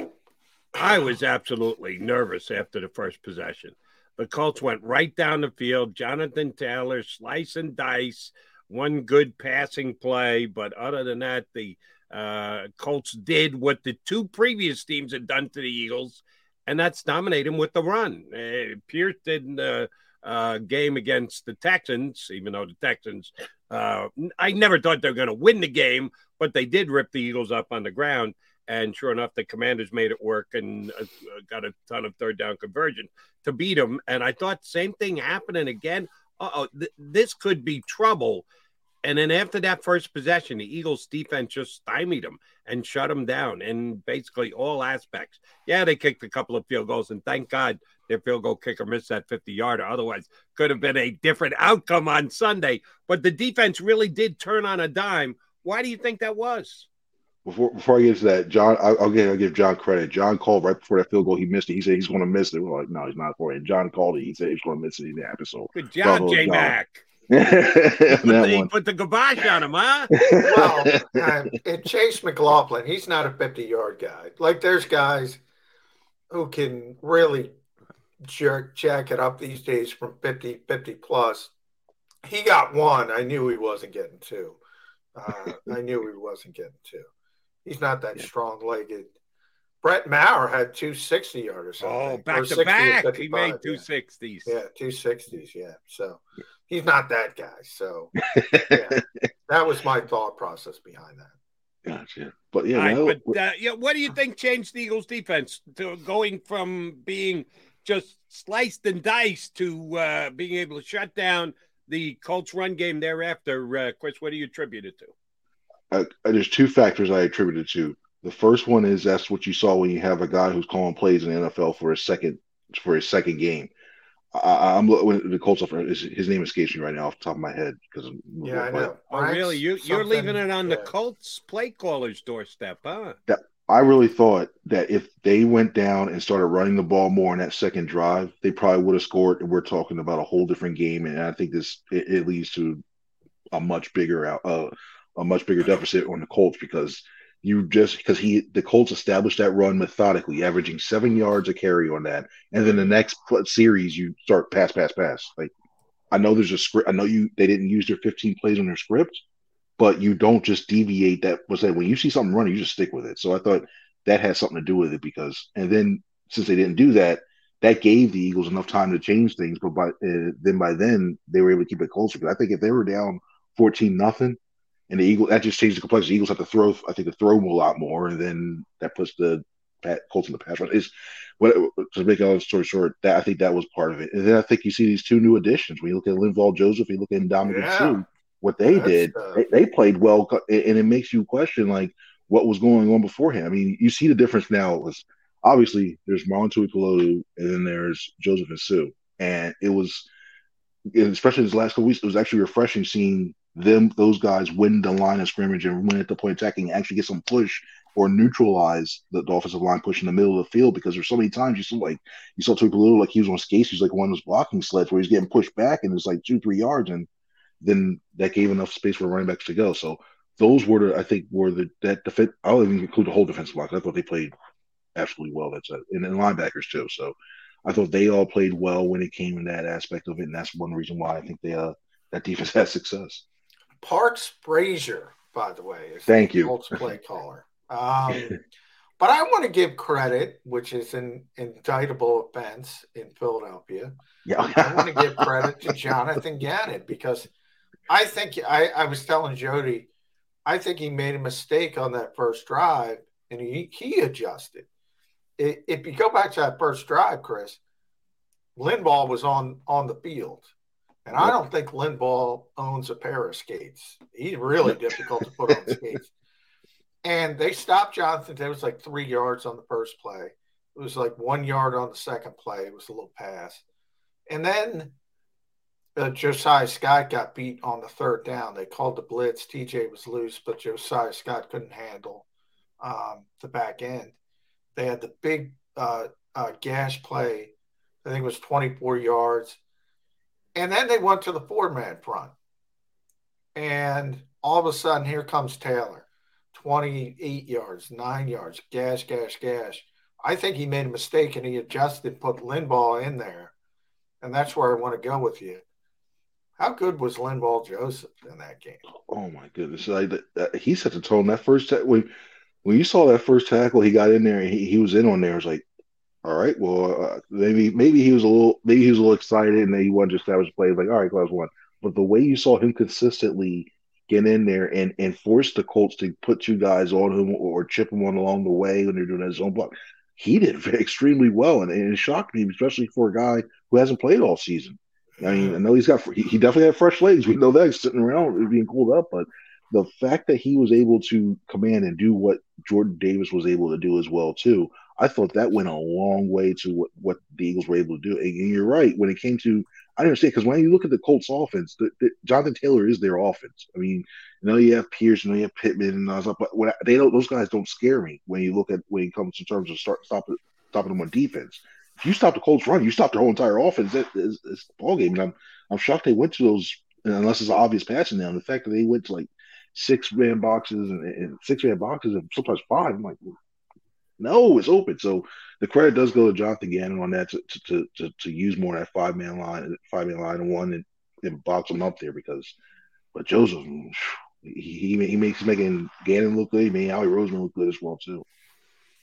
I was absolutely nervous after the first possession. The Colts went right down the field. Jonathan Taylor slice and dice, one good passing play, but other than that, the uh, Colts did what the two previous teams had done to the Eagles, and that's dominate them with the run. Uh, Pierce didn't the uh, game against the Texans, even though the Texans, uh, I never thought they were going to win the game, but they did rip the Eagles up on the ground. And sure enough, the Commanders made it work and uh, got a ton of third down conversion to beat them. And I thought same thing happening again. Oh, th- this could be trouble. And then after that first possession, the Eagles defense just stymied them and shut them down in basically all aspects. Yeah, they kicked a couple of field goals, and thank God their field goal kicker missed that 50 yarder. Otherwise, could have been a different outcome on Sunday. But the defense really did turn on a dime. Why do you think that was? Before before I get to that, John, I'll, I'll give I'll give John credit. John called right before that field goal. He missed it. He said he's going to miss it. We're like, no, he's not for it. And John called it. He said he's going to miss it. He didn't happen. So good job, J Mac. [laughs] put, the, put the kibosh on him, huh? [laughs] well, uh, and Chase McLaughlin, he's not a 50 yard guy. Like there's guys who can really jerk, jacket up these days from 50, 50 plus. He got one. I knew he wasn't getting two. Uh, [laughs] I knew he wasn't getting two. He's not that yeah. strong legged. Brett Maher had two sixty 60 yarders. Oh, back to back. He made two sixties. Yeah, two sixties. Yeah. So he's not that guy. So [laughs] yeah, that was my thought process behind that. Gotcha. But yeah, right, but uh, yeah, what do you think changed the Eagles defense to going from being just sliced and diced to uh, being able to shut down the Colts run game thereafter? Uh, Chris, what do you attribute it to? uh, there's two factors I attribute it to. The first one is that's what you saw when you have a guy who's calling plays in the NFL for a second for his second game. I, am when the Colts his, his name escapes me right now off the top of my head because yeah, I know. Oh, really? You you're leaving it on yeah. the Colts play caller's doorstep, huh? That, I really thought that if they went down and started running the ball more in that second drive, they probably would have scored. And we're talking about a whole different game. And I think this it, it leads to a much bigger out, uh, a much bigger deficit on the Colts because you just because he the Colts established that run methodically, averaging seven yards a carry on that, and then the next series you start pass, pass, pass. Like I know there's a script. I know you they didn't use their 15 plays on their script, but you don't just deviate. That was that when you see something running, you just stick with it. So I thought that had something to do with it because, and then since they didn't do that, that gave the Eagles enough time to change things. But by uh, then by then they were able to keep it closer. Because I think if they were down 14 nothing and the Eagles that just changed the complexity. The Eagles have to throw, I think, to throw them a lot more, and then that puts the Colts in the pass rush. Is what to make a long story short, that I think that was part of it. And then I think you see these two new additions. When you look at Linval Joseph, you look at Dominic yeah. Suh, what they That's, did, they, they, played well, and it makes you question like what was going on beforehand. I mean, you see the difference now. It was obviously there's Marlon Tuipulotu, and then there's Joseph and Suh, and it was, especially these last couple weeks, it was actually refreshing seeing them those guys win the line of scrimmage and win at the point attacking, actually get some push or neutralize the, the, offensive line push in the middle of the field because there's so many times you saw like you saw Tuipulotu like he was on skates, he's like one of those blocking sleds where he's getting pushed back and it's like two, three yards and then that gave enough space for running backs to go. So those were the I think were the that defense I'll even include the whole defensive line. I thought they played absolutely well. That's it. And, and linebackers too. So I thought they all played well when it came in that aspect of it, and that's one reason why I think they uh that defense [laughs] has success. Parks Frazier, by the way, is thank you Colts play caller. Um, [laughs] but I want to give credit, which is an indictable offense in Philadelphia. Yeah, I want to give credit to [laughs] Jonathan Gannon because I think I, I was telling Jody, I think he made a mistake on that first drive, and he he adjusted. If you go back to that first drive, Chris, Linval was on on the field and I don't think Linval owns a pair of skates. He's really difficult to put on skates. And they stopped Jonathan. It was like three yards on the first play. It was like one yard on the second play. It was a little pass. And then uh, Josiah Scott got beat on the third down. They called the blitz. TJ was loose, but Josiah Scott couldn't handle um, the back end. They had the big uh, uh, gash play. I think it was 24 yards. And then they went to the four man front. And all of a sudden, here comes Taylor 28 yards, nine yards, gash, gash, gash. I think he made a mistake and he adjusted, put Linval in there. And that's where I want to go with you. How good was Linval Joseph in that game? Oh my goodness! Like he set the tone that first ta- when when you saw that first tackle, he got in there and he, he was in on there. It was like, all right, well, uh, maybe maybe he was a little maybe he was a little excited and then he wanted to establish play. Like, all right, class one. But the way you saw him consistently get in there and and force the Colts to put two guys on him or chip him on along the way when they're doing that zone block, he did [laughs] extremely well, and, and it shocked me, especially for a guy who hasn't played all season. I mean, I know he's got he, he definitely had fresh legs. We know that he's sitting around being cooled up, but the fact that he was able to command and do what Jordan Davis was able to do as well too, I thought that went a long way to what, what the Eagles were able to do. And, you're right when it came to I understand because when you look at the Colts offense, the, the, Jonathan Taylor is their offense. I mean, you know you have Pierce, you know you have Pittman and all that, but when, they don't those guys don't scare me when you look at when it comes in terms of start stopping stopping them on defense. You stop the Colts run, you stop their whole entire offense. Is the ball game. And I'm I'm shocked they went to those unless it's an obvious passing down. The fact that they went to like six man boxes and, and six man boxes and sometimes five, I'm like, no, it's open. So the credit does go to Jonathan Gannon on that to to to, to use more that five man line, five man line one and, and box them up there because. But Joseph, he he, he makes making Gannon look good. He made Howie Roseman look good as well too.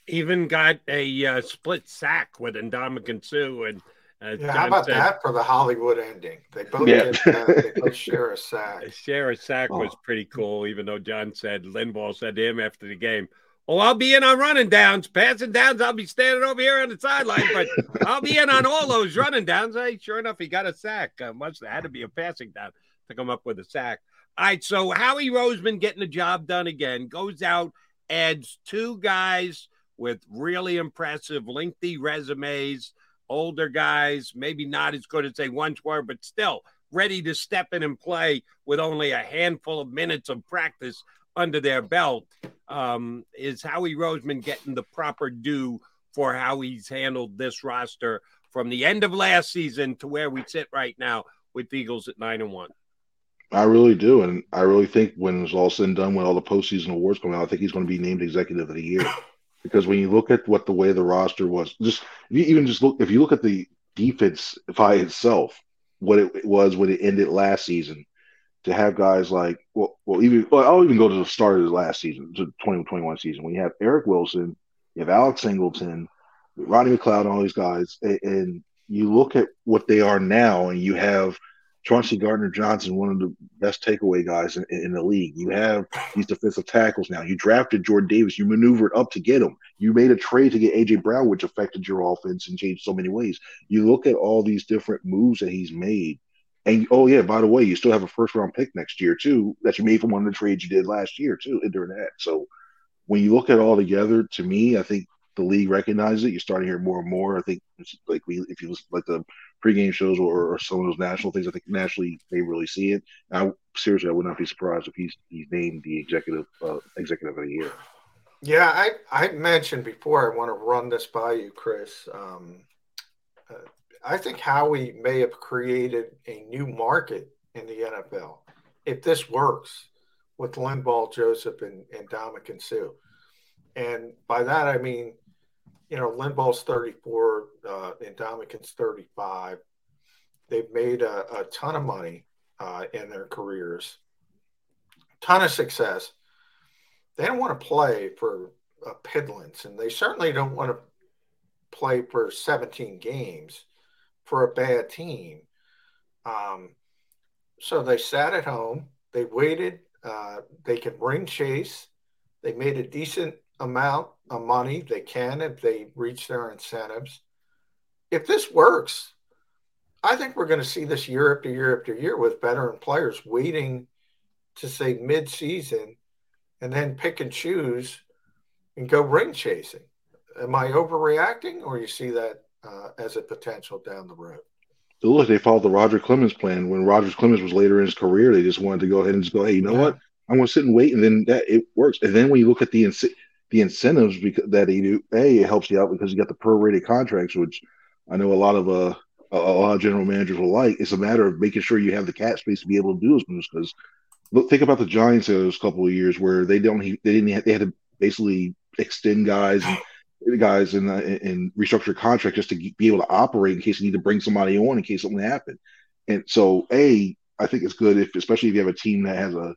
Even got a uh, split sack with Ndamukong Suh and. Uh, yeah, how about said, that for the Hollywood ending? They both yeah. get, uh, they both share a sack. [laughs] Share a sack oh. was pretty cool, even though John said Linval said to him after the game, "Oh, I'll be in on running downs, passing downs. I'll be standing over here on the sideline, but I'll be in on all those running downs." Hey, sure enough, he got a sack. Uh, must have had to be a passing down to come up with a sack. All right, so Howie Roseman getting the job done again goes out, adds two guys with really impressive, lengthy resumes older guys, maybe not as good as they once were, but still ready to step in and play with only a handful of minutes of practice under their belt. Um, is Howie Roseman getting the proper due for how he's handled this roster from the end of last season to where we sit right now with Eagles at nine and one? I really do, and I really think when it's all said and done, when all the postseason awards come out, I think he's going to be named Executive of the Year because when you look at what the way the roster was, just you even just look if you look at the defense by itself, what it was when it ended last season, to have guys like well, well even well, I'll even go to the start of the last season, to 2021 season, when you have Eric Wilson, you have Alex Singleton, Rodney McLeod, and all these guys, and, and you look at what they are now, and you have Chauncey Gardner Johnson, one of the best takeaway guys in, in, the league. You have these defensive tackles now. You drafted Jordan Davis. You maneuvered up to get him. You made a trade to get AJ Brown, which affected your offense and changed so many ways. You look at all these different moves that he's made. And oh yeah, by the way, you still have a first round pick next year too that you made from one of the trades you did last year too during that. So when you look at all together, to me, I think the league recognizes it. You're starting to hear more and more. I think like we, if you listen like the pregame shows or, or, some of those national things. I think nationally they really see it. I seriously, I would not be surprised if he's he's named the executive uh, executive of the year. Yeah, I I mentioned before. I want to run this by you, Chris. Um, uh, I think Howie may have created a new market in the NFL if this works with Linval, Joseph, and, and Dominic and Suh. And by that I mean you know, Linval's 34, uh, and Ndamukong's 35. They've made a, a ton of money uh, in their careers, ton of success. They don't want to play for a piddlings, and they certainly don't want to play for 17 games for a bad team. Um, so they sat at home. They waited. Uh, they could ring chase. They made a decent amount money they can if they reach their incentives. If this works, I think we're going to see this year after year after year with veteran players waiting to say mid-season and then pick and choose and go ring chasing. Am I overreacting, or you see that uh, as a potential down the road? Look, they followed the Roger Clemens plan. When Roger Clemens was later in his career, they just wanted to go ahead and just go, hey, you know yeah. what? I'm going to sit and wait, and then that it works. And then when you look at the the incentives because that do. A, it helps you out because you got the prorated contracts, which I know a lot of uh a, a lot of general managers will like. It's a matter of making sure you have the cap space to be able to do those moves. Because look, think about the Giants those couple of years where they don't they didn't have, they had to basically extend guys and guys and and restructure contract just to be able to operate in case you need to bring somebody on in case something happened. And so, a I think it's good if, especially if you have a team that has a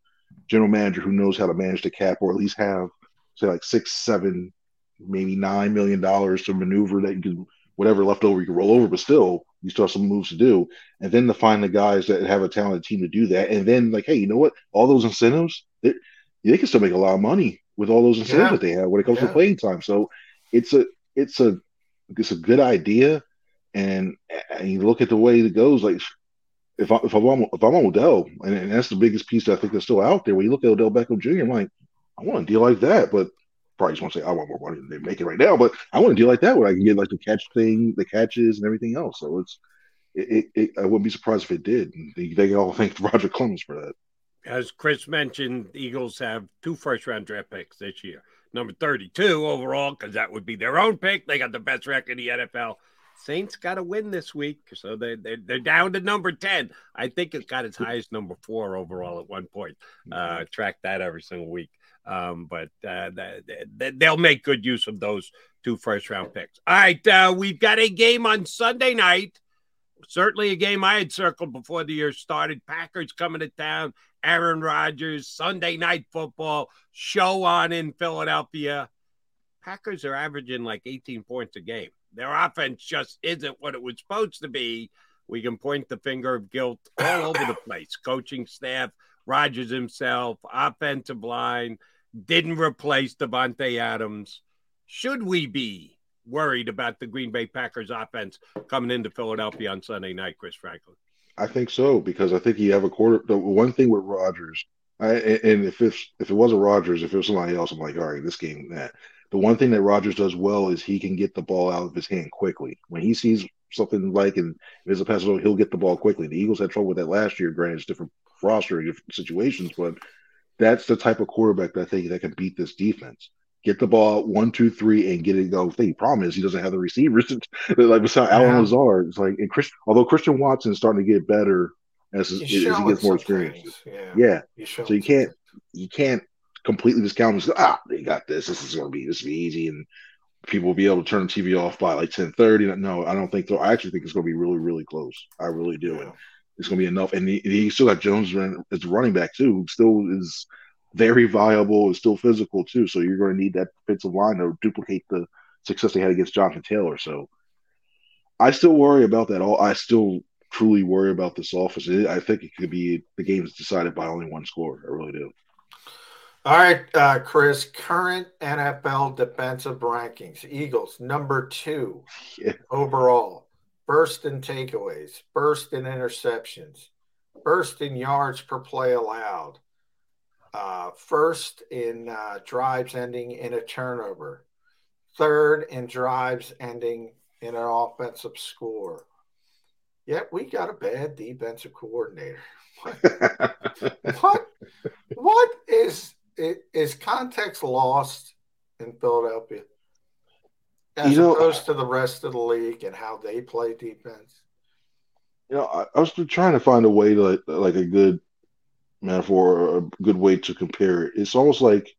general manager who knows how to manage the cap, or at least have say like six, seven, maybe nine million dollars to maneuver that you can whatever left over you can roll over, but still you still have some moves to do. And then to find the guys that have a talented team to do that, and then like, hey, you know what? All those incentives, they, they can still make a lot of money with all those incentives yeah. that they have when it comes yeah. to playing time. So it's a it's a it's a good idea, and, and you look at the way it goes. Like if I if I'm on, if I'm on Odell, and, and that's the biggest piece that I think that's still out there. When you look at Odell Beckham Jr., I'm like, I want a deal like that, but probably just want to say I want more money than they make it right now. But I want a deal like that where I can get like the catch thing, the catches, and everything else. So it's it, it, it I wouldn't be surprised if it did. They, they all [laughs] thank Roger Clemens for that. As Chris mentioned, the Eagles have two first round draft picks this year. Number 32 overall, because that would be their own pick. They got the best record in the NFL. Saints got to win this week, so they they're, they're down to number ten. I think it got as high as number four overall at one point. Uh, track that every single week, um, but uh, they, they'll make good use of those two first round picks. All right, uh, we've got a game on Sunday night. Certainly a game I had circled before the year started. Packers coming to town. Aaron Rodgers, Sunday night football show on in Philadelphia. Packers are averaging like 18 points a game. Their offense just isn't what it was supposed to be. We can point the finger of guilt all over the place. Coaching staff, Rodgers himself, offensive line didn't replace Davante Adams. Should we be worried about the Green Bay Packers offense coming into Philadelphia on Sunday night, Chris Franklin? I think so because I think you have a quarter. The one thing with Rodgers, and if it's if it wasn't Rodgers, if it was somebody else, I'm like, all right, this game that the one thing that Rodgers does well is he can get the ball out of his hand quickly. When he sees something like and there's a pass, he'll get the ball quickly. The Eagles had trouble with that last year. Granted, it's different roster, different situations, but that's the type of quarterback that I think that can beat this defense. Get the ball one, two, three, and get it go. The problem is he doesn't have the receivers [laughs] like beside yeah. Allen Lazard. It's like and Chris, although Christian Watson is starting to get better as, as he gets more experience. Yeah. yeah. So you can't you can't completely discount them. Ah, they got this. This is going to be this will be easy, and people will be able to turn the TV off by like ten thirty. No, I don't think so. I actually think it's going to be really, really close. I really do, yeah. and it's going to be enough. And he, he still got Jones as running back too, who still is very viable, is still physical too. So you're going to need that defensive line to duplicate the success they had against Jonathan Taylor. So I still worry about that. All I still truly worry about this offense. I think it could be the game is decided by only one score. I really do. All right, uh, Chris, current NFL defensive rankings Eagles, number two [laughs] yeah. overall, first in takeaways, first in interceptions, first in yards per play allowed, uh, first in uh, drives ending in a turnover, third in drives ending in an offensive score. Yet we got a bad defensive coordinator. What? [laughs] what? What is is context lost in Philadelphia as you know, opposed to the rest of the league and how they play defense? You know, I, I was trying to find a way to like, like a good metaphor or a good way to compare it. It's almost like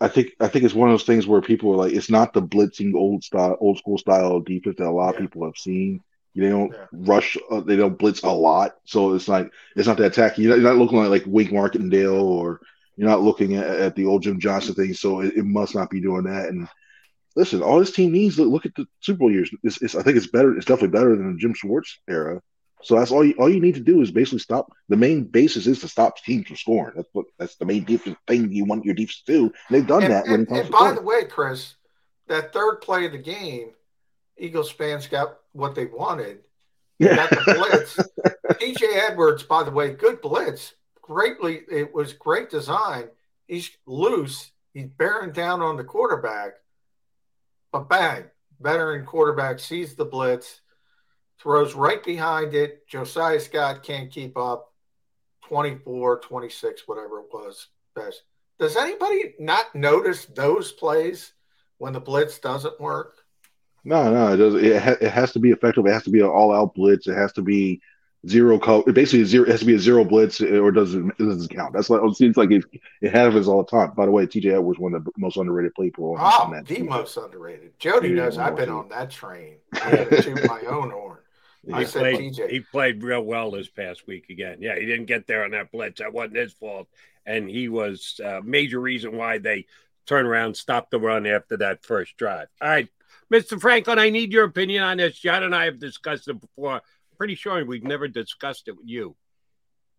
I think I think it's one of those things where people are like, it's not the blitzing old style, old school style defense that a lot yeah. of people have seen. They don't yeah. rush. Uh, they don't blitz a lot, so it's like it's not that tacky. You're not, you're not looking like like Wink Martindale or you're not looking at, at the old Jim Johnson thing, so it, it, must not be doing that. And listen, all this team needs look, look at the Super Bowl years. It's, it's, I think it's better. It's definitely better than the Jim Schwartz era. So that's all you all you need to do is basically stop. The main basis is to stop teams from scoring. That's what that's the main defense thing you want your defense to do. And they've done and, that. And, and by the way, Chris, that third play of the game, Eagles fans got what they wanted. yeah. got the blitz. [laughs] TJ Edwards, by the way, good blitz greatly. It was great design. He's loose. He's bearing down on the quarterback. But bang, veteran quarterback sees the blitz, throws right behind it. Josiah Scott can't keep up. 24, 26, whatever it was, best Does anybody not notice those plays when the blitz doesn't work? No, no, it does. It, ha- it has to be effective. It has to be an all-out blitz. It has to be zero color. Basically, zero. It has to be a zero blitz, or doesn't it doesn't count. That's like it seems like it. It happens all the time. By the way, TJ Edwards one of the most underrated play people. Oh, ah, the team. most underrated. Jody yeah, knows I've been on that train. [laughs] to my own horn. I said played, TJ. He played real well this past week again. Yeah, he didn't get there on that blitz. That wasn't his fault, and he was a major reason why they turned around, stopped the run after that first drive. All right, Mr. Franklin, I need your opinion on this. John and I have discussed it before. Pretty sure we've never discussed it with you.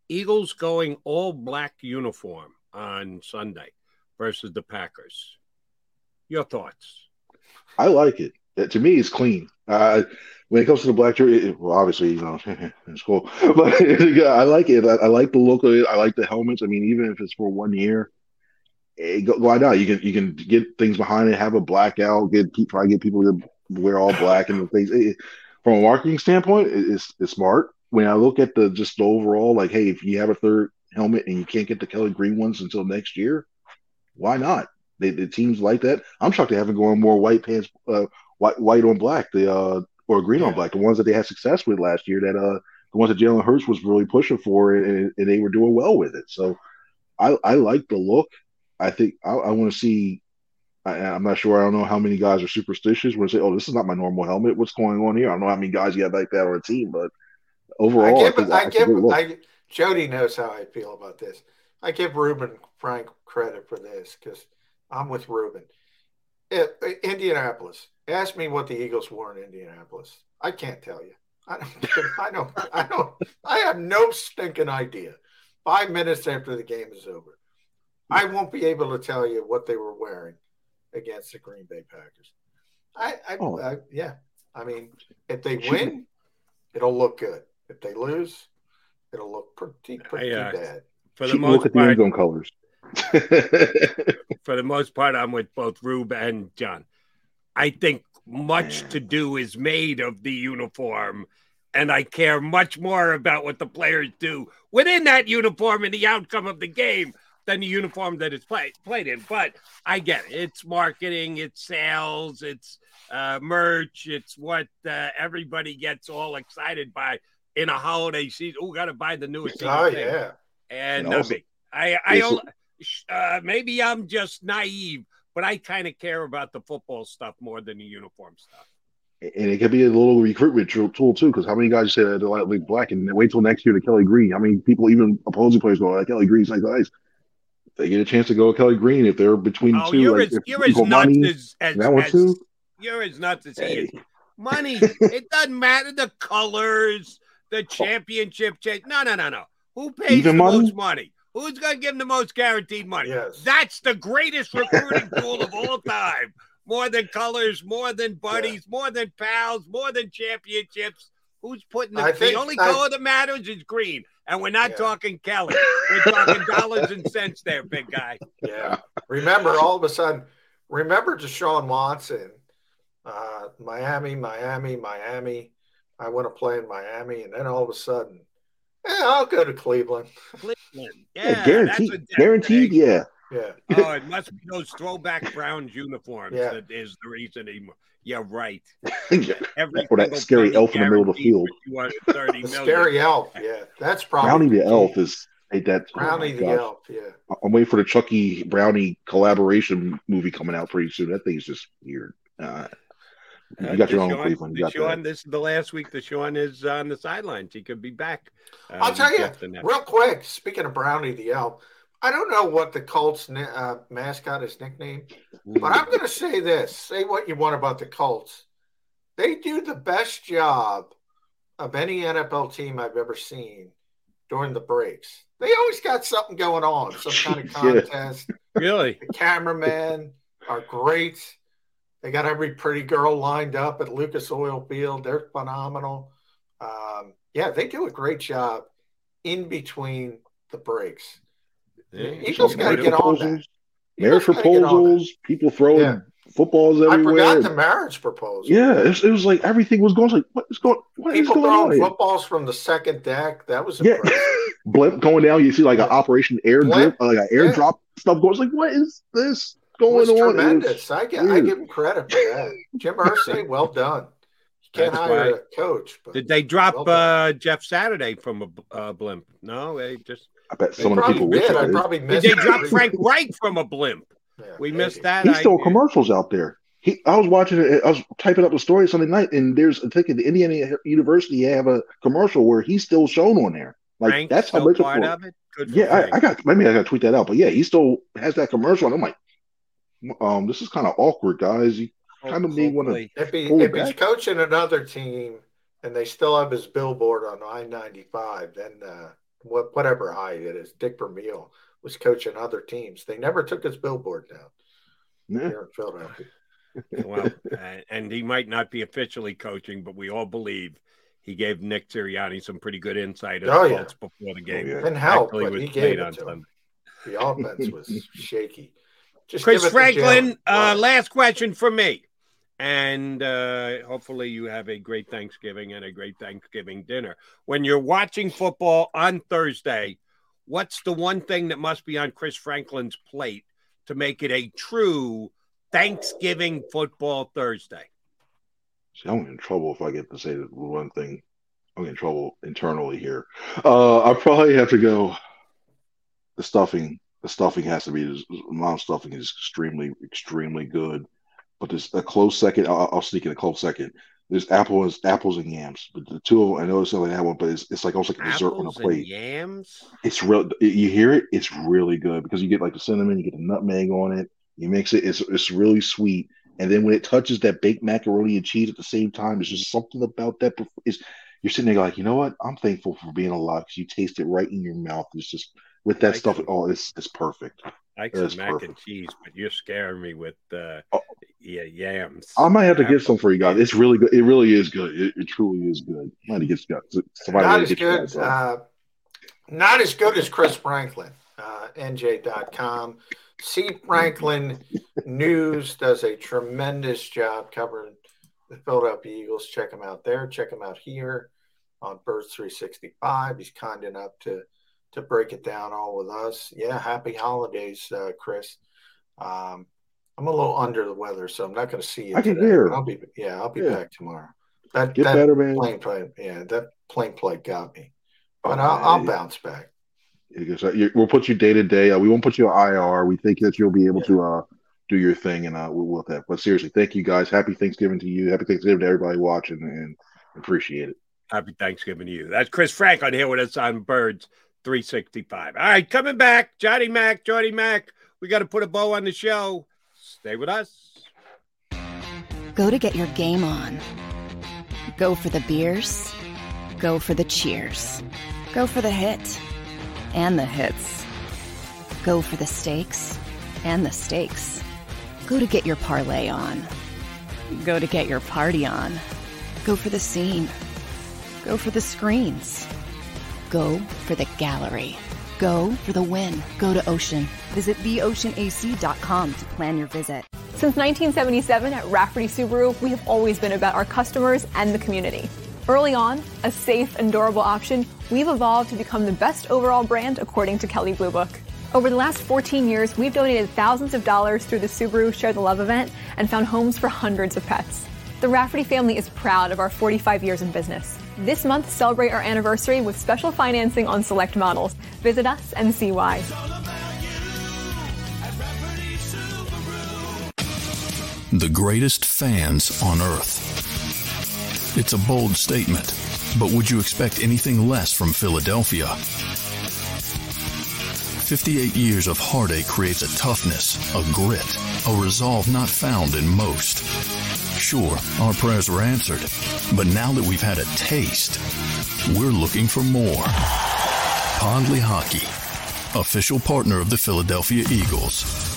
Eagles going all black uniform on Sunday versus the Packers. Your thoughts? I like it. To me, it's clean. Uh, when it comes to the black jersey, well, obviously, you know, [laughs] it's cool, [laughs] but yeah, I like it. I, I, like the look of it. I like the helmets. I mean, even if it's for one year, it, go, why not? You can you can get things behind it, have a blackout, get to get people to wear all black and things. It, from a marketing standpoint, it, it's it's smart. When I look at the just the overall, like, hey, if you have a third helmet and you can't get the Kelly Green ones until next year, why not? They, the teams like that. I'm shocked they haven't gone more white pants, uh, white white on black. The uh, or green yeah. on black, the ones that they had success with last year, that uh, the ones that Jalen Hurts was really pushing for, and, and, they were doing well with it. So I, I like the look. I think I, I want to see. I, am not sure. I don't know how many guys are superstitious. When they say, "Oh, this is not my normal helmet. What's going on here?" I don't know how many guys you have like that on a team, but overall, I give, I, I give I, Jody knows how I feel about this. I give Reuben Frank credit for this because I'm with Reuben. It, Indianapolis, Ask me what the Eagles wore in Indianapolis. I can't tell you. I don't, [laughs] I don't, I don't, I have no stinking idea. Five minutes after the game is over, I won't be able to tell you what they were wearing against the Green Bay Packers. I, I, oh. I yeah. I mean, if they win, it'll look good. If they lose, it'll look pretty, pretty I, uh, bad. For the most look at the part, colors. [laughs] [laughs] for the most part, I'm with both Rube and John. I think much to do is made of the uniform. And I care much more about what the players do within that uniform and the outcome of the game than the uniform that it's played played in. But I get it. It's marketing, it's sales, it's uh, merch, it's what uh, everybody gets all excited by in a holiday season. Oh, got to buy the newest. Oh thing. yeah. And, and also, I, I, I uh, maybe I'm just naive, but I kind of care about the football stuff more than the uniform stuff. And it could be a little recruitment tool too, because how many guys say that they're like black and wait till next year to Kelly Green? How many people, even opposing players, go like Kelly Green's like guys. They get a chance to go with Kelly Green if they're between oh, two. You're like, as, you're as nuts money, as, as, that one as, too? You're as nuts as hey. he is. Money, [laughs] it doesn't matter the colors, the championship change. No, no, no, no. Who pays even the money? most money? Who's going to give him the most guaranteed money? Yes. That's the greatest recruiting [laughs] tool of all time. More than colors, more than buddies, yeah. more than pals, more than championships. Who's putting the, the only I, color that matters is green. And we're not yeah. talking Kelly. We're talking dollars and cents there, big guy. Yeah. Remember, all of a sudden, remember Deshaun Watson, uh, Miami, Miami, Miami. I want to play in Miami. And then all of a sudden, yeah, I'll go to Cleveland. Cleveland. Yeah, yeah guaranteed. Guaranteed, yeah. Yeah. [laughs] oh, it must be those throwback Browns uniforms yeah. that is the reason he. Yeah, right. [laughs] Every or that scary elf in the middle of the field. [laughs] scary elf. Yeah, that's probably Brownie the elf is. Hey, that Brownie oh the gosh. elf. Yeah. I'm waiting for the Chucky Brownie collaboration movie coming out pretty soon. That thing's just weird. Uh, you uh, got your own Cleveland. You got Sean, this is the last week that Sean is on the sidelines. He could be back. Um, I'll tell you real quick. Speaking of Brownie the Elf, I don't know what the Colts uh, mascot is nicknamed, but I'm going to say this: say what you want about the Colts, they do the best job of any NFL team I've ever seen during the breaks. They always got something going on, some kind of [laughs] contest. really, the cameramen are great. They got every pretty girl lined up at Lucas Oil Field. They're phenomenal. Um, yeah, they do a great job in between the breaks. Yeah, Eagles got to get on that. Marriage proposals, people throwing yeah. footballs everywhere. I forgot the marriage proposal. yeah, it was, it was like everything was going. I was like, what is going? What is People going throwing here? footballs from the second deck. That was Yeah, impressive. [laughs] blimp going down. You see like an Operation Airdrop, Blimp? like an airdrop stuff going. It's like, what is this going was on? It was tremendous. I, gi- I weird. give him credit for that. Jim Irsay, well done. You can't That's hire right. a coach, but Did they drop Well uh, Jeff Saturday from a uh, blimp? No, they just. I bet They some of the people wish did. it I did. probably missed they it. drop Frank Reich from a blimp? we missed that. He's still I- commercials out there. He, I was watching it. I was typing up the story Sunday night, and there's I think at the Indiana University they have a commercial where he's still shown on there. Like Frank's that's how much part of it. Good Yeah, I, I got maybe I got to tweet that out, but yeah, he still has that commercial, and I'm like, um, this is kind of awkward, guys. You kind of may one to Hopefully. If, he, if he's coaching another team and they still have his billboard on I ninety five, then uh, what whatever height it is, Dick Vermeil was coaching other teams. They never took his billboard down Yeah. here in Philadelphia. well, [laughs] and, and he might not be officially coaching, but we all believe he gave Nick Sirianni some pretty good insight of Oh, the yeah. Before the game. yeah. Didn't help, but was he played gave on it to him. The offense was shaky. Just Chris give it to Jim. Franklin, uh, last question for me. And uh, hopefully, you have a great Thanksgiving and a great Thanksgiving dinner. When you're watching football on Thursday, what's the one thing that must be on Chris Franklin's plate to make it a true Thanksgiving football Thursday? See, I'm in trouble if I get to say the one thing. I'm in trouble internally here. Uh, I probably have to go. The stuffing, the stuffing has to be. Mom's stuffing is extremely, extremely good. But there's a close second. I'll, I'll sneak in a close second. There's apples, apples and yams. But the two of them, I know it's only that one, but it's, it's like almost like a dessert on a Apples plate. and yams. It's real. You hear it. It's really good because you get like the cinnamon, you get the nutmeg on it. You mix it. It's it's really sweet. And then when it touches that baked macaroni and cheese at the same time, there's just something about that. Is you're sitting there like, you know what? I'm thankful for being alive because you taste it right in your mouth. It's just with that I stuff. can- Oh, it's it's perfect. I like That's some mac perfect. and cheese, but you're scaring me with uh, yeah, yams. I might have to get some for you guys. It's really good. It really is good. It, it truly is good. Might have to get you- somebody not to as get good. guys. Uh, not as good as Chris Franklin. Uh, NJ.com. C. Franklin News does a tremendous job covering the Philadelphia Eagles. Check him out there. Check him out here on Birds 365. He's kind enough to to break it down all with us. Yeah, happy holidays, uh, Chris. Um, I'm a little under the weather, so I'm not going to see you. I can today, hear. but I'll be yeah, I'll be Yeah. back tomorrow. That Get that better, man. plane play, yeah, that plane play got me, but I'll, I'll bounce back. Because we'll put you day to day. Uh, We won't put you on IR. We think that you'll be able to uh, do your thing, and uh, we'll, we'll have. But seriously, thank you guys. Happy Thanksgiving to you. Happy Thanksgiving to everybody watching, and appreciate it. Happy Thanksgiving to you. That's Chris Franklin here with us on Birds 365. All right, coming back, Johnny Mac, Johnny Mac. We got to put a bow on the show. Stay with us. Go to get your game on. Go for the beers. Go for the cheers. Go for the hit and the hits. Go for the stakes and the stakes. Go to get your parlay on. Go to get your party on. Go for the scene. Go for the screens. Go for the gallery. Go for the win. Go to Ocean. Visit theoceanac.com to plan your visit. Since 1977 at Rafferty Subaru, we have always been about our customers and the community. Early on, a safe and durable option, we've evolved to become the best overall brand according to Kelley Blue Book. Over the last 14 years, we've donated thousands of dollars through the Subaru Share the Love event and found homes for hundreds of pets. The Rafferty family is proud of our 45 years in business. This month, celebrate our anniversary with special financing on select models. Visit us and see why. The greatest fans on earth. It's a bold statement, but would you expect anything less from Philadelphia? 58 years of heartache creates a toughness, a grit, a resolve not found in most. Sure, our prayers were answered, but now that we've had a taste, we're looking for more. Pond Lehocky, official partner of the Philadelphia Eagles.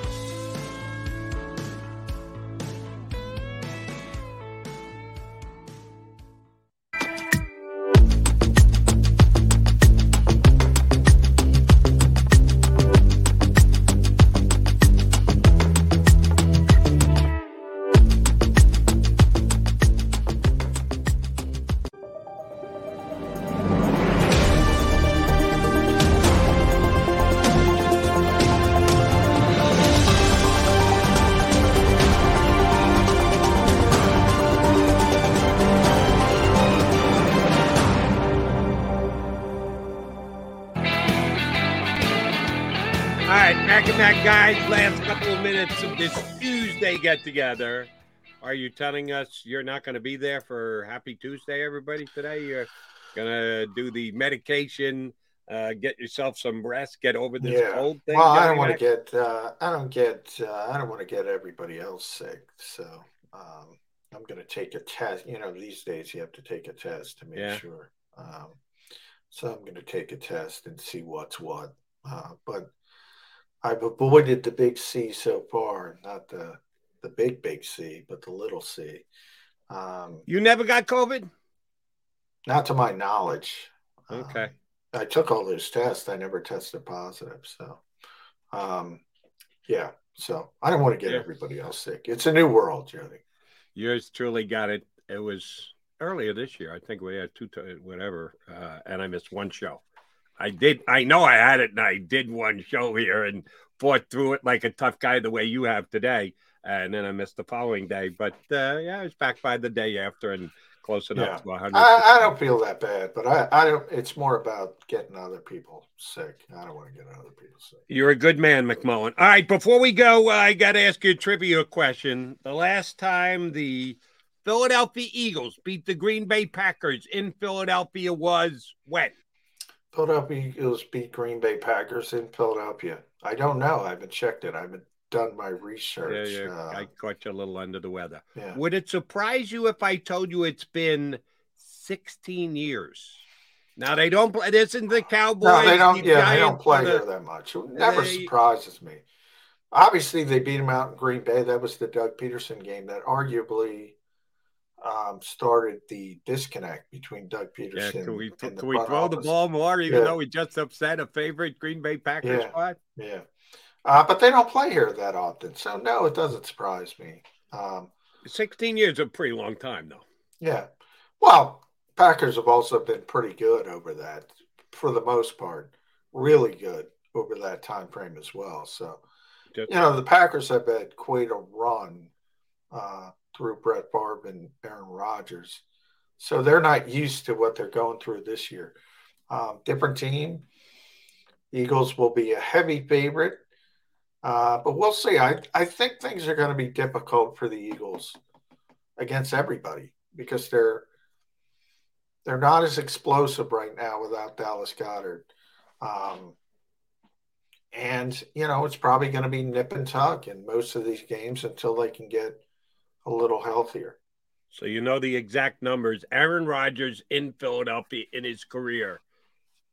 This Tuesday get together. Are you telling us you're not going to be there for Happy Tuesday, everybody, today? You're going to do the medication, uh, get yourself some rest, get over this yeah. cold thing? Well, I don't want to get. Uh, I don't get. Uh, I don't want to get everybody else sick. So um, I'm going to take a test. You know, these days you have to take a test to make Yeah. sure. Um, so I'm going to take a test and see what's what. Uh, but I've avoided the big C so far, not the the big big C, but the little C. Um, You never got COVID? not to my knowledge. Okay. I took all those tests. I never tested positive. So, um, yeah. So I don't want to get Yeah. everybody else sick. It's a new world, Jody. Yours truly got it. It was earlier this year. I think we had two, ti- whatever, uh, and I missed one show. I did. I know I had it, and I did one show here and fought through it like a tough guy, the way you have today. And then I missed the following day. But uh, yeah, I was back by the day after and close enough Yeah. to 100. I, I don't feel that bad, but I, I don't. It's more about getting other people sick. I don't want to get other people sick. You're a good man, McMullen. All right, before we go, uh, I got to ask you a trivia question. The last time the Philadelphia Eagles beat the Green Bay Packers in Philadelphia was when? Philadelphia Eagles beat Green Bay Packers in Philadelphia. I don't know. I haven't checked it. I haven't done my research. yeah, Uh, I caught you a little under the weather. Yeah. Would it surprise you if I told you it's been 16 years? Now they don't play. This isn't the Cowboys. no, they don't. the Yeah, they don't play the- here that much. It never They- surprises me. Obviously, they beat them out in Green Bay. That was the Doug Pederson game that arguably um, started the disconnect between Doug Yeah, Pederson can we and the can we throw the ball more, even Yeah. though we just upset a favorite Green Bay Packers Yeah. squad? Yeah. Uh, but they don't play here that often. So, no, it doesn't surprise me. Um, 16 years is a pretty long time, though. yeah. Well, Packers have also been pretty good over that for the most part. Really good over that time frame as well. So, Just- you know, the Packers have had quite a run uh, through Brett Favre and Aaron Rodgers. So they're not used to what they're going through this year. Um, different team. Eagles will be a heavy favorite, uh, but we'll see. I, I think things are going to be difficult for the Eagles against everybody because they're they're not as explosive right now without Dallas Goedert. Um, and you know it's probably going to be nip and tuck in most of these games until they can get a little healthier. So you know the exact numbers. Aaron Rodgers in Philadelphia in his career,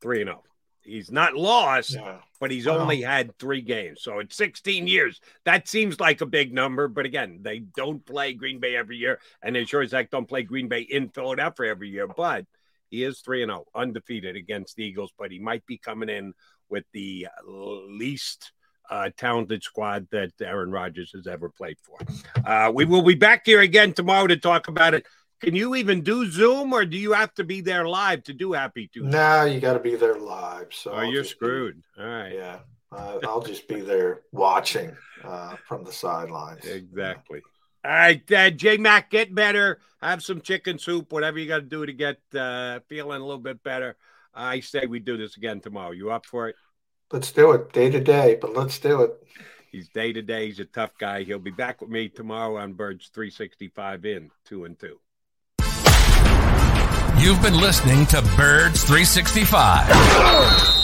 three and zero. He's not lost, Yeah. but he's Wow. only had three games. So it's 16 years. That seems like a big number, but again, they don't play Green Bay every year, and they sure as heck don't play Green Bay in Philadelphia every year. But he is three and zero, undefeated against the Eagles. But he might be coming in with the least uh, talented squad that Aaron Rodgers has ever played for. Uh, we will be back here again tomorrow to talk about it. Can you even do Zoom, or do you have to be there live to do Happy Tuesday? Now you got to be there live. So Oh, you're screwed. All right. Yeah, uh, I'll just be there watching uh, from the sidelines. Exactly. All right, uh, J Mac, get better. Have some chicken soup, whatever you got to do to get uh, feeling a little bit better. I say we do this again tomorrow. You up for it? Let's do it day to day, but let's do it. He's day to day. He's a tough guy. He'll be back with me tomorrow on Birds 365 in two and two. You've been listening to Birds 365,